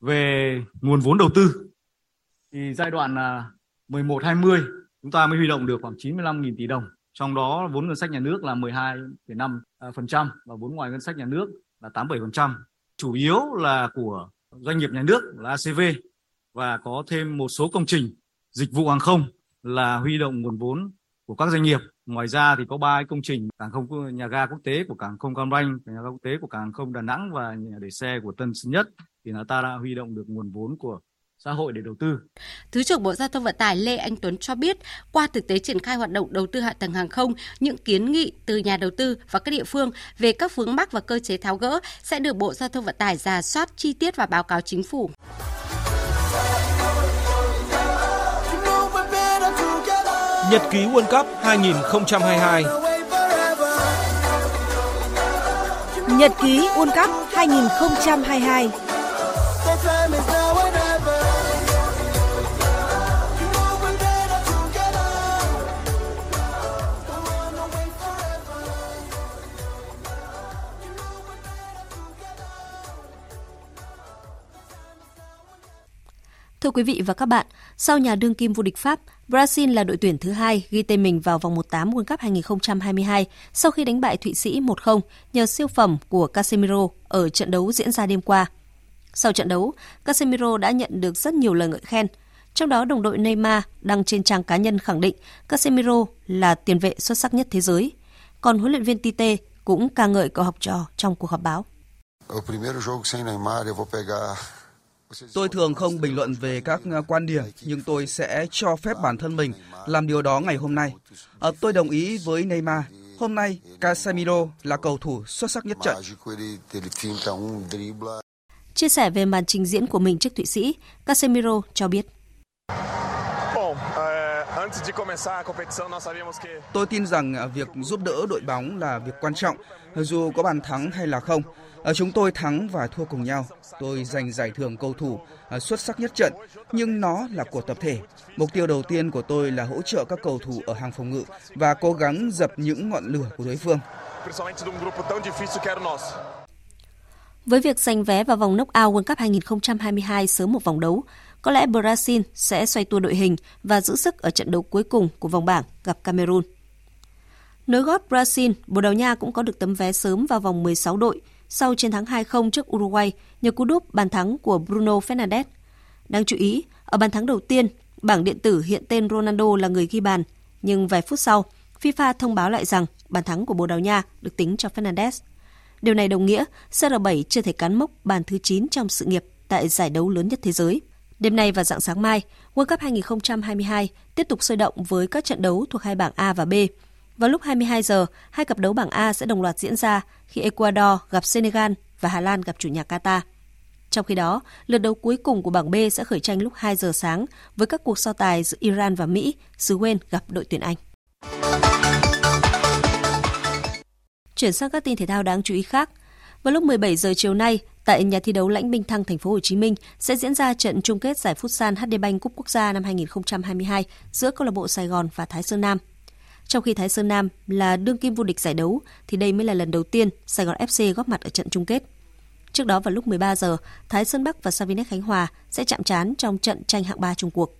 Về nguồn vốn đầu tư thì giai đoạn à, 11-20 chúng ta mới huy động được khoảng 95.000 tỷ đồng. Trong đó vốn ngân sách nhà nước là 12,5% à, và vốn ngoài ngân sách nhà nước là 87%. Chủ yếu là của doanh nghiệp nhà nước là ACV và có thêm một số công trình dịch vụ hàng không là huy động nguồn vốn của các doanh nghiệp. Ngoài ra thì có ba công trình cảng không nhà ga quốc tế của cảng không Cam Ranh, nhà ga quốc tế của cảng không Đà Nẵng và nhà để xe của Tân Sơn Nhất thì là ta đã huy động được nguồn vốn của xã hội để đầu tư. Thứ trưởng Bộ Giao thông Vận tải Lê Anh Tuấn cho biết, qua thực tế triển khai hoạt động đầu tư hạ tầng hàng không, những kiến nghị từ nhà đầu tư và các địa phương về các vướng mắc và cơ chế tháo gỡ sẽ được Bộ Giao thông Vận tải giả soát chi tiết và báo cáo chính phủ. Nhật ký World Cup 2022 Nhật ký World Cup 2022 Thưa quý vị và các bạn, sau nhà đương kim vô địch Pháp, Brazil là đội tuyển thứ hai ghi tên mình vào vòng 1/8 World Cup 2022 sau khi đánh bại Thụy Sĩ 1-0 nhờ siêu phẩm của Casemiro ở trận đấu diễn ra đêm qua. Sau trận đấu, Casemiro đã nhận được rất nhiều lời ngợi khen. Trong đó, đồng đội Neymar đăng trên trang cá nhân khẳng định Casemiro là tiền vệ xuất sắc nhất thế giới. Còn huấn luyện viên Tite cũng ca ngợi cậu học trò trong cuộc họp báo. Tôi thường không bình luận về các ờ, quan điểm, nhưng tôi sẽ cho phép bản thân mình làm điều đó ngày hôm nay. À, tôi đồng ý với Neymar. Hôm nay, Casemiro là cầu thủ xuất sắc nhất trận. Chia sẻ về màn trình diễn của mình trước Thụy Sĩ, Casemiro cho biết. Tôi tin rằng ờ, việc giúp đỡ đội bóng là việc quan trọng, dù có bàn thắng hay là không. Ờ, chúng tôi thắng và thua cùng nhau. Tôi giành giải thưởng cầu thủ ờ, xuất sắc nhất trận, nhưng nó là của tập thể. Mục tiêu đầu tiên của tôi là hỗ trợ các cầu thủ ở hàng phòng ngự và cố gắng dập những ngọn lửa của đối phương. Với việc giành vé vào vòng knock-out World Cup 2022 sớm một vòng đấu, có lẽ Brazil sẽ xoay tua đội hình và giữ sức ở trận đấu cuối cùng của vòng bảng gặp Cameroon. Nối gót Brazil, Bồ Đào Nha cũng có được tấm vé sớm vào vòng 16 đội sau chiến thắng 2-0 trước Uruguay nhờ cú đúp bàn thắng của Bruno Fernandes. Đáng chú ý, ở bàn thắng đầu tiên, bảng điện tử hiện tên Ronaldo là người ghi bàn, nhưng vài phút sau, FIFA thông báo lại rằng bàn thắng của Bồ Đào Nha được tính cho Fernandes. Điều này đồng nghĩa CR7 chưa thể cán mốc bàn thứ 9 trong sự nghiệp tại giải đấu lớn nhất thế giới. Đêm nay và dạng sáng mai, World Cup 2022 tiếp tục sôi động với các trận đấu thuộc hai bảng A và B. Vào lúc 22 giờ, hai cặp đấu bảng A sẽ đồng loạt diễn ra khi Ecuador gặp Senegal và Hà Lan gặp chủ nhà Qatar. Trong khi đó, lượt đấu cuối cùng của bảng B sẽ khởi tranh lúc 2 giờ sáng với các cuộc so tài giữa Iran và Mỹ, xứ Wales gặp đội tuyển Anh. Chuyển sang các tin thể thao đáng chú ý khác. Vào lúc 17 giờ chiều nay, tại nhà thi đấu Lãnh Minh Thăng thành phố Hồ Chí Minh sẽ diễn ra trận chung kết giải Futsal HD Bank Cúp Quốc gia năm 2022 giữa câu lạc bộ Sài Gòn và Thái Sơn Nam. Trong khi Thái Sơn Nam là đương kim vô địch giải đấu thì đây mới là lần đầu tiên Sài Gòn FC góp mặt ở trận chung kết. Trước đó vào lúc 13 giờ, Thái Sơn Bắc và Savinex Khánh Hòa sẽ chạm trán trong trận tranh hạng 3 Trung cuộc.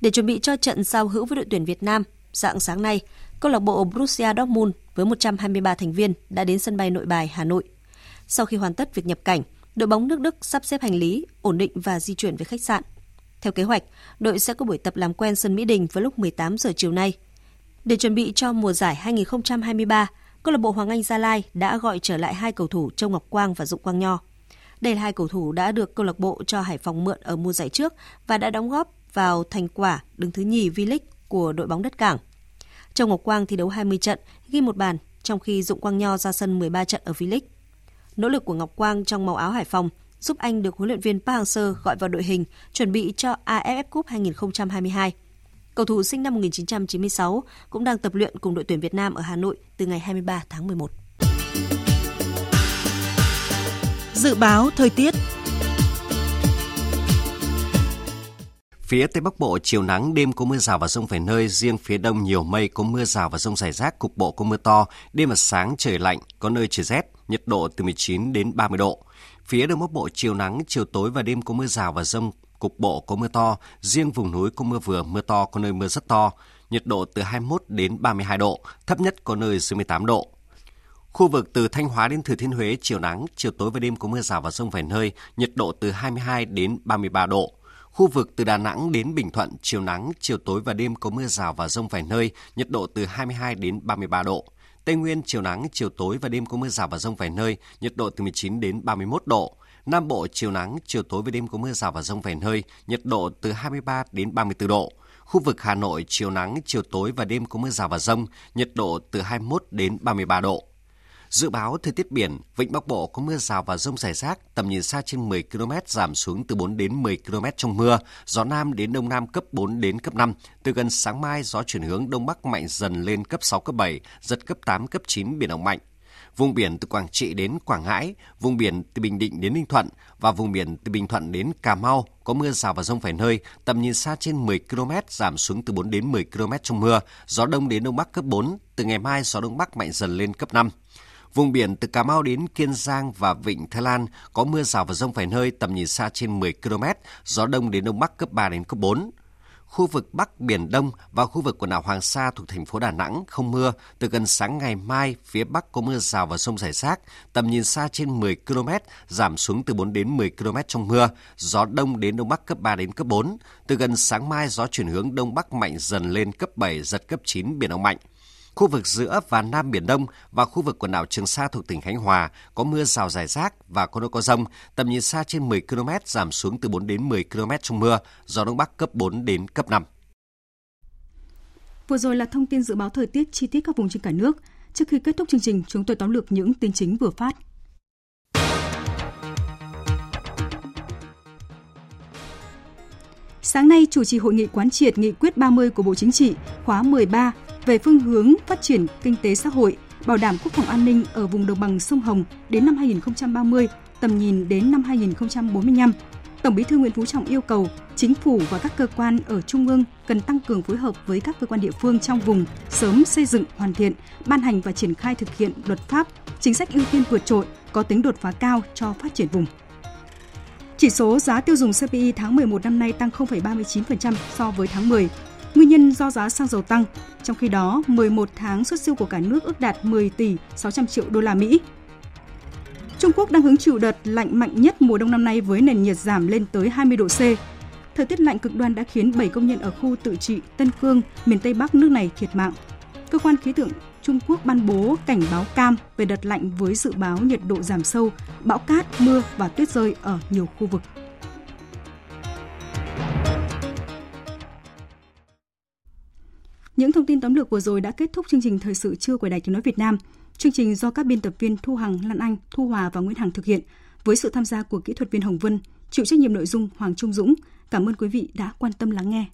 Để chuẩn bị cho trận giao hữu với đội tuyển Việt Nam, dạng sáng nay, câu lạc bộ Borussia Dortmund với 123 thành viên đã đến sân bay Nội Bài, Hà Nội. Sau khi hoàn tất việc nhập cảnh, đội bóng nước Đức sắp xếp hành lý, ổn định và di chuyển về khách sạn. Theo kế hoạch, đội sẽ có buổi tập làm quen sân Mỹ Đình vào lúc 18 giờ chiều nay. Để chuẩn bị cho mùa giải 2023, câu lạc bộ Hoàng Anh Gia Lai đã gọi trở lại hai cầu thủ Châu Ngọc Quang và Dụng Quang Nho. Đây là hai cầu thủ đã được câu lạc bộ cho Hải Phòng mượn ở mùa giải trước và đã đóng góp vào thành quả đứng thứ nhì V-League của đội bóng đất cảng. Châu Ngọc Quang thi đấu 20 trận, ghi một bàn, trong khi Dụng Quang Nho ra sân 13 trận ở V-League. Nỗ lực của Ngọc Quang trong màu áo Hải Phòng giúp anh được huấn luyện viên Park Hang-seo gọi vào đội hình chuẩn bị cho AFF Cup 2022. Cầu thủ sinh năm 1996 cũng đang tập luyện cùng đội tuyển Việt Nam ở Hà Nội từ ngày 23 tháng 11. Dự báo thời tiết Phía Tây Bắc Bộ chiều nắng, đêm có mưa rào và rông vài nơi, riêng phía Đông nhiều mây có mưa rào và rông rải rác, cục bộ có mưa to, đêm và sáng trời lạnh, có nơi trời rét, nhiệt độ từ 19 đến 30 độ. Phía Đông Bắc Bộ chiều nắng, chiều tối và đêm có mưa rào và rông, cục bộ có mưa to, riêng vùng núi có mưa vừa, mưa to, có nơi mưa rất to, nhiệt độ từ 21 đến 32 độ, thấp nhất có nơi dưới 18 độ. Khu vực từ Thanh Hóa đến Thừa Thiên Huế chiều nắng, chiều tối và đêm có mưa rào và rông vài nơi, nhiệt độ từ 22 đến 33 độ. Khu vực từ Đà Nẵng đến Bình Thuận, chiều nắng, chiều tối và đêm có mưa rào và rông vài nơi, nhiệt độ từ 22 đến 33 độ. Tây Nguyên, chiều nắng, chiều tối và đêm có mưa rào và rông vài nơi, nhiệt độ từ 19 đến 31 độ. Nam Bộ, chiều nắng, chiều tối và đêm có mưa rào và rông vài nơi, nhiệt độ từ 23 đến 34 độ. Khu vực Hà Nội, chiều nắng, chiều tối và đêm có mưa rào và rông, nhiệt độ từ 21 đến 33 độ. Dự báo thời tiết biển, vịnh Bắc Bộ có mưa rào và rông rải rác, tầm nhìn xa trên 10 km giảm xuống từ 4 đến 10 km trong mưa, gió Nam đến Đông Nam cấp 4 đến cấp 5. Từ gần sáng mai, gió chuyển hướng Đông Bắc mạnh dần lên cấp 6, cấp 7, giật cấp 8, cấp 9, biển động mạnh. Vùng biển từ Quảng Trị đến Quảng Ngãi, vùng biển từ Bình Định đến Ninh Thuận và vùng biển từ Bình Thuận đến Cà Mau có mưa rào và rông vài nơi, tầm nhìn xa trên 10 km, giảm xuống từ 4 đến 10 km trong mưa, gió đông đến đông bắc cấp 4, từ ngày mai gió đông bắc mạnh dần lên cấp 5. Vùng biển từ Cà Mau đến Kiên Giang và Vịnh Thái Lan có mưa rào và rông vài nơi tầm nhìn xa trên 10 km, gió đông đến đông bắc cấp 3 đến cấp 4 khu vực Bắc Biển Đông và khu vực quần đảo Hoàng Sa thuộc thành phố Đà Nẵng không mưa. Từ gần sáng ngày mai, phía Bắc có mưa rào và rông rải rác, tầm nhìn xa trên 10 km, giảm xuống từ 4 đến 10 km trong mưa, gió Đông đến Đông Bắc cấp 3 đến cấp 4. Từ gần sáng mai, gió chuyển hướng Đông Bắc mạnh dần lên cấp 7, giật cấp 9, biển động mạnh. Khu vực giữa và Nam Biển Đông và khu vực quần đảo Trường Sa thuộc tỉnh Khánh Hòa có mưa rào rải rác và có nơi có rông, tầm nhìn xa trên 10 km giảm xuống từ 4 đến 10 km trong mưa, gió Đông Bắc cấp 4 đến cấp 5. Vừa rồi là thông tin dự báo thời tiết chi tiết các vùng trên cả nước. Trước khi kết thúc chương trình, chúng tôi tóm lược những tin chính vừa phát. Sáng nay, chủ trì hội nghị quán triệt nghị quyết 30 của Bộ Chính trị khóa 13 về phương hướng phát triển kinh tế xã hội, bảo đảm quốc phòng an ninh ở vùng đồng bằng sông Hồng đến năm 2030, tầm nhìn đến năm 2045. Tổng Bí thư Nguyễn Phú Trọng yêu cầu chính phủ và các cơ quan ở trung ương cần tăng cường phối hợp với các cơ quan địa phương trong vùng sớm xây dựng, hoàn thiện, ban hành và triển khai thực hiện luật pháp, chính sách ưu tiên vượt trội, có tính đột phá cao cho phát triển vùng. Chỉ số giá tiêu dùng CPI tháng 11 năm nay tăng 0,39% so với tháng 10. Nguyên nhân do giá xăng dầu tăng, trong khi đó 11 tháng xuất siêu của cả nước ước đạt 10 tỷ 600 triệu đô la Mỹ. Trung Quốc đang hứng chịu đợt lạnh mạnh nhất mùa đông năm nay với nền nhiệt giảm lên tới 20 độ C. Thời tiết lạnh cực đoan đã khiến 7 công nhân ở khu tự trị Tân Cương, miền Tây Bắc nước này thiệt mạng. Cơ quan khí tượng Trung Quốc ban bố cảnh báo cam về đợt lạnh với dự báo nhiệt độ giảm sâu, bão cát, mưa và tuyết rơi ở nhiều khu vực. Những thông tin tóm lược vừa rồi đã kết thúc chương trình thời sự trưa của Đài Tiếng nói Việt Nam. Chương trình do các biên tập viên Thu Hằng, Lan Anh, Thu Hòa và Nguyễn Hằng thực hiện với sự tham gia của kỹ thuật viên Hồng Vân, chịu trách nhiệm nội dung Hoàng Trung Dũng. Cảm ơn quý vị đã quan tâm lắng nghe.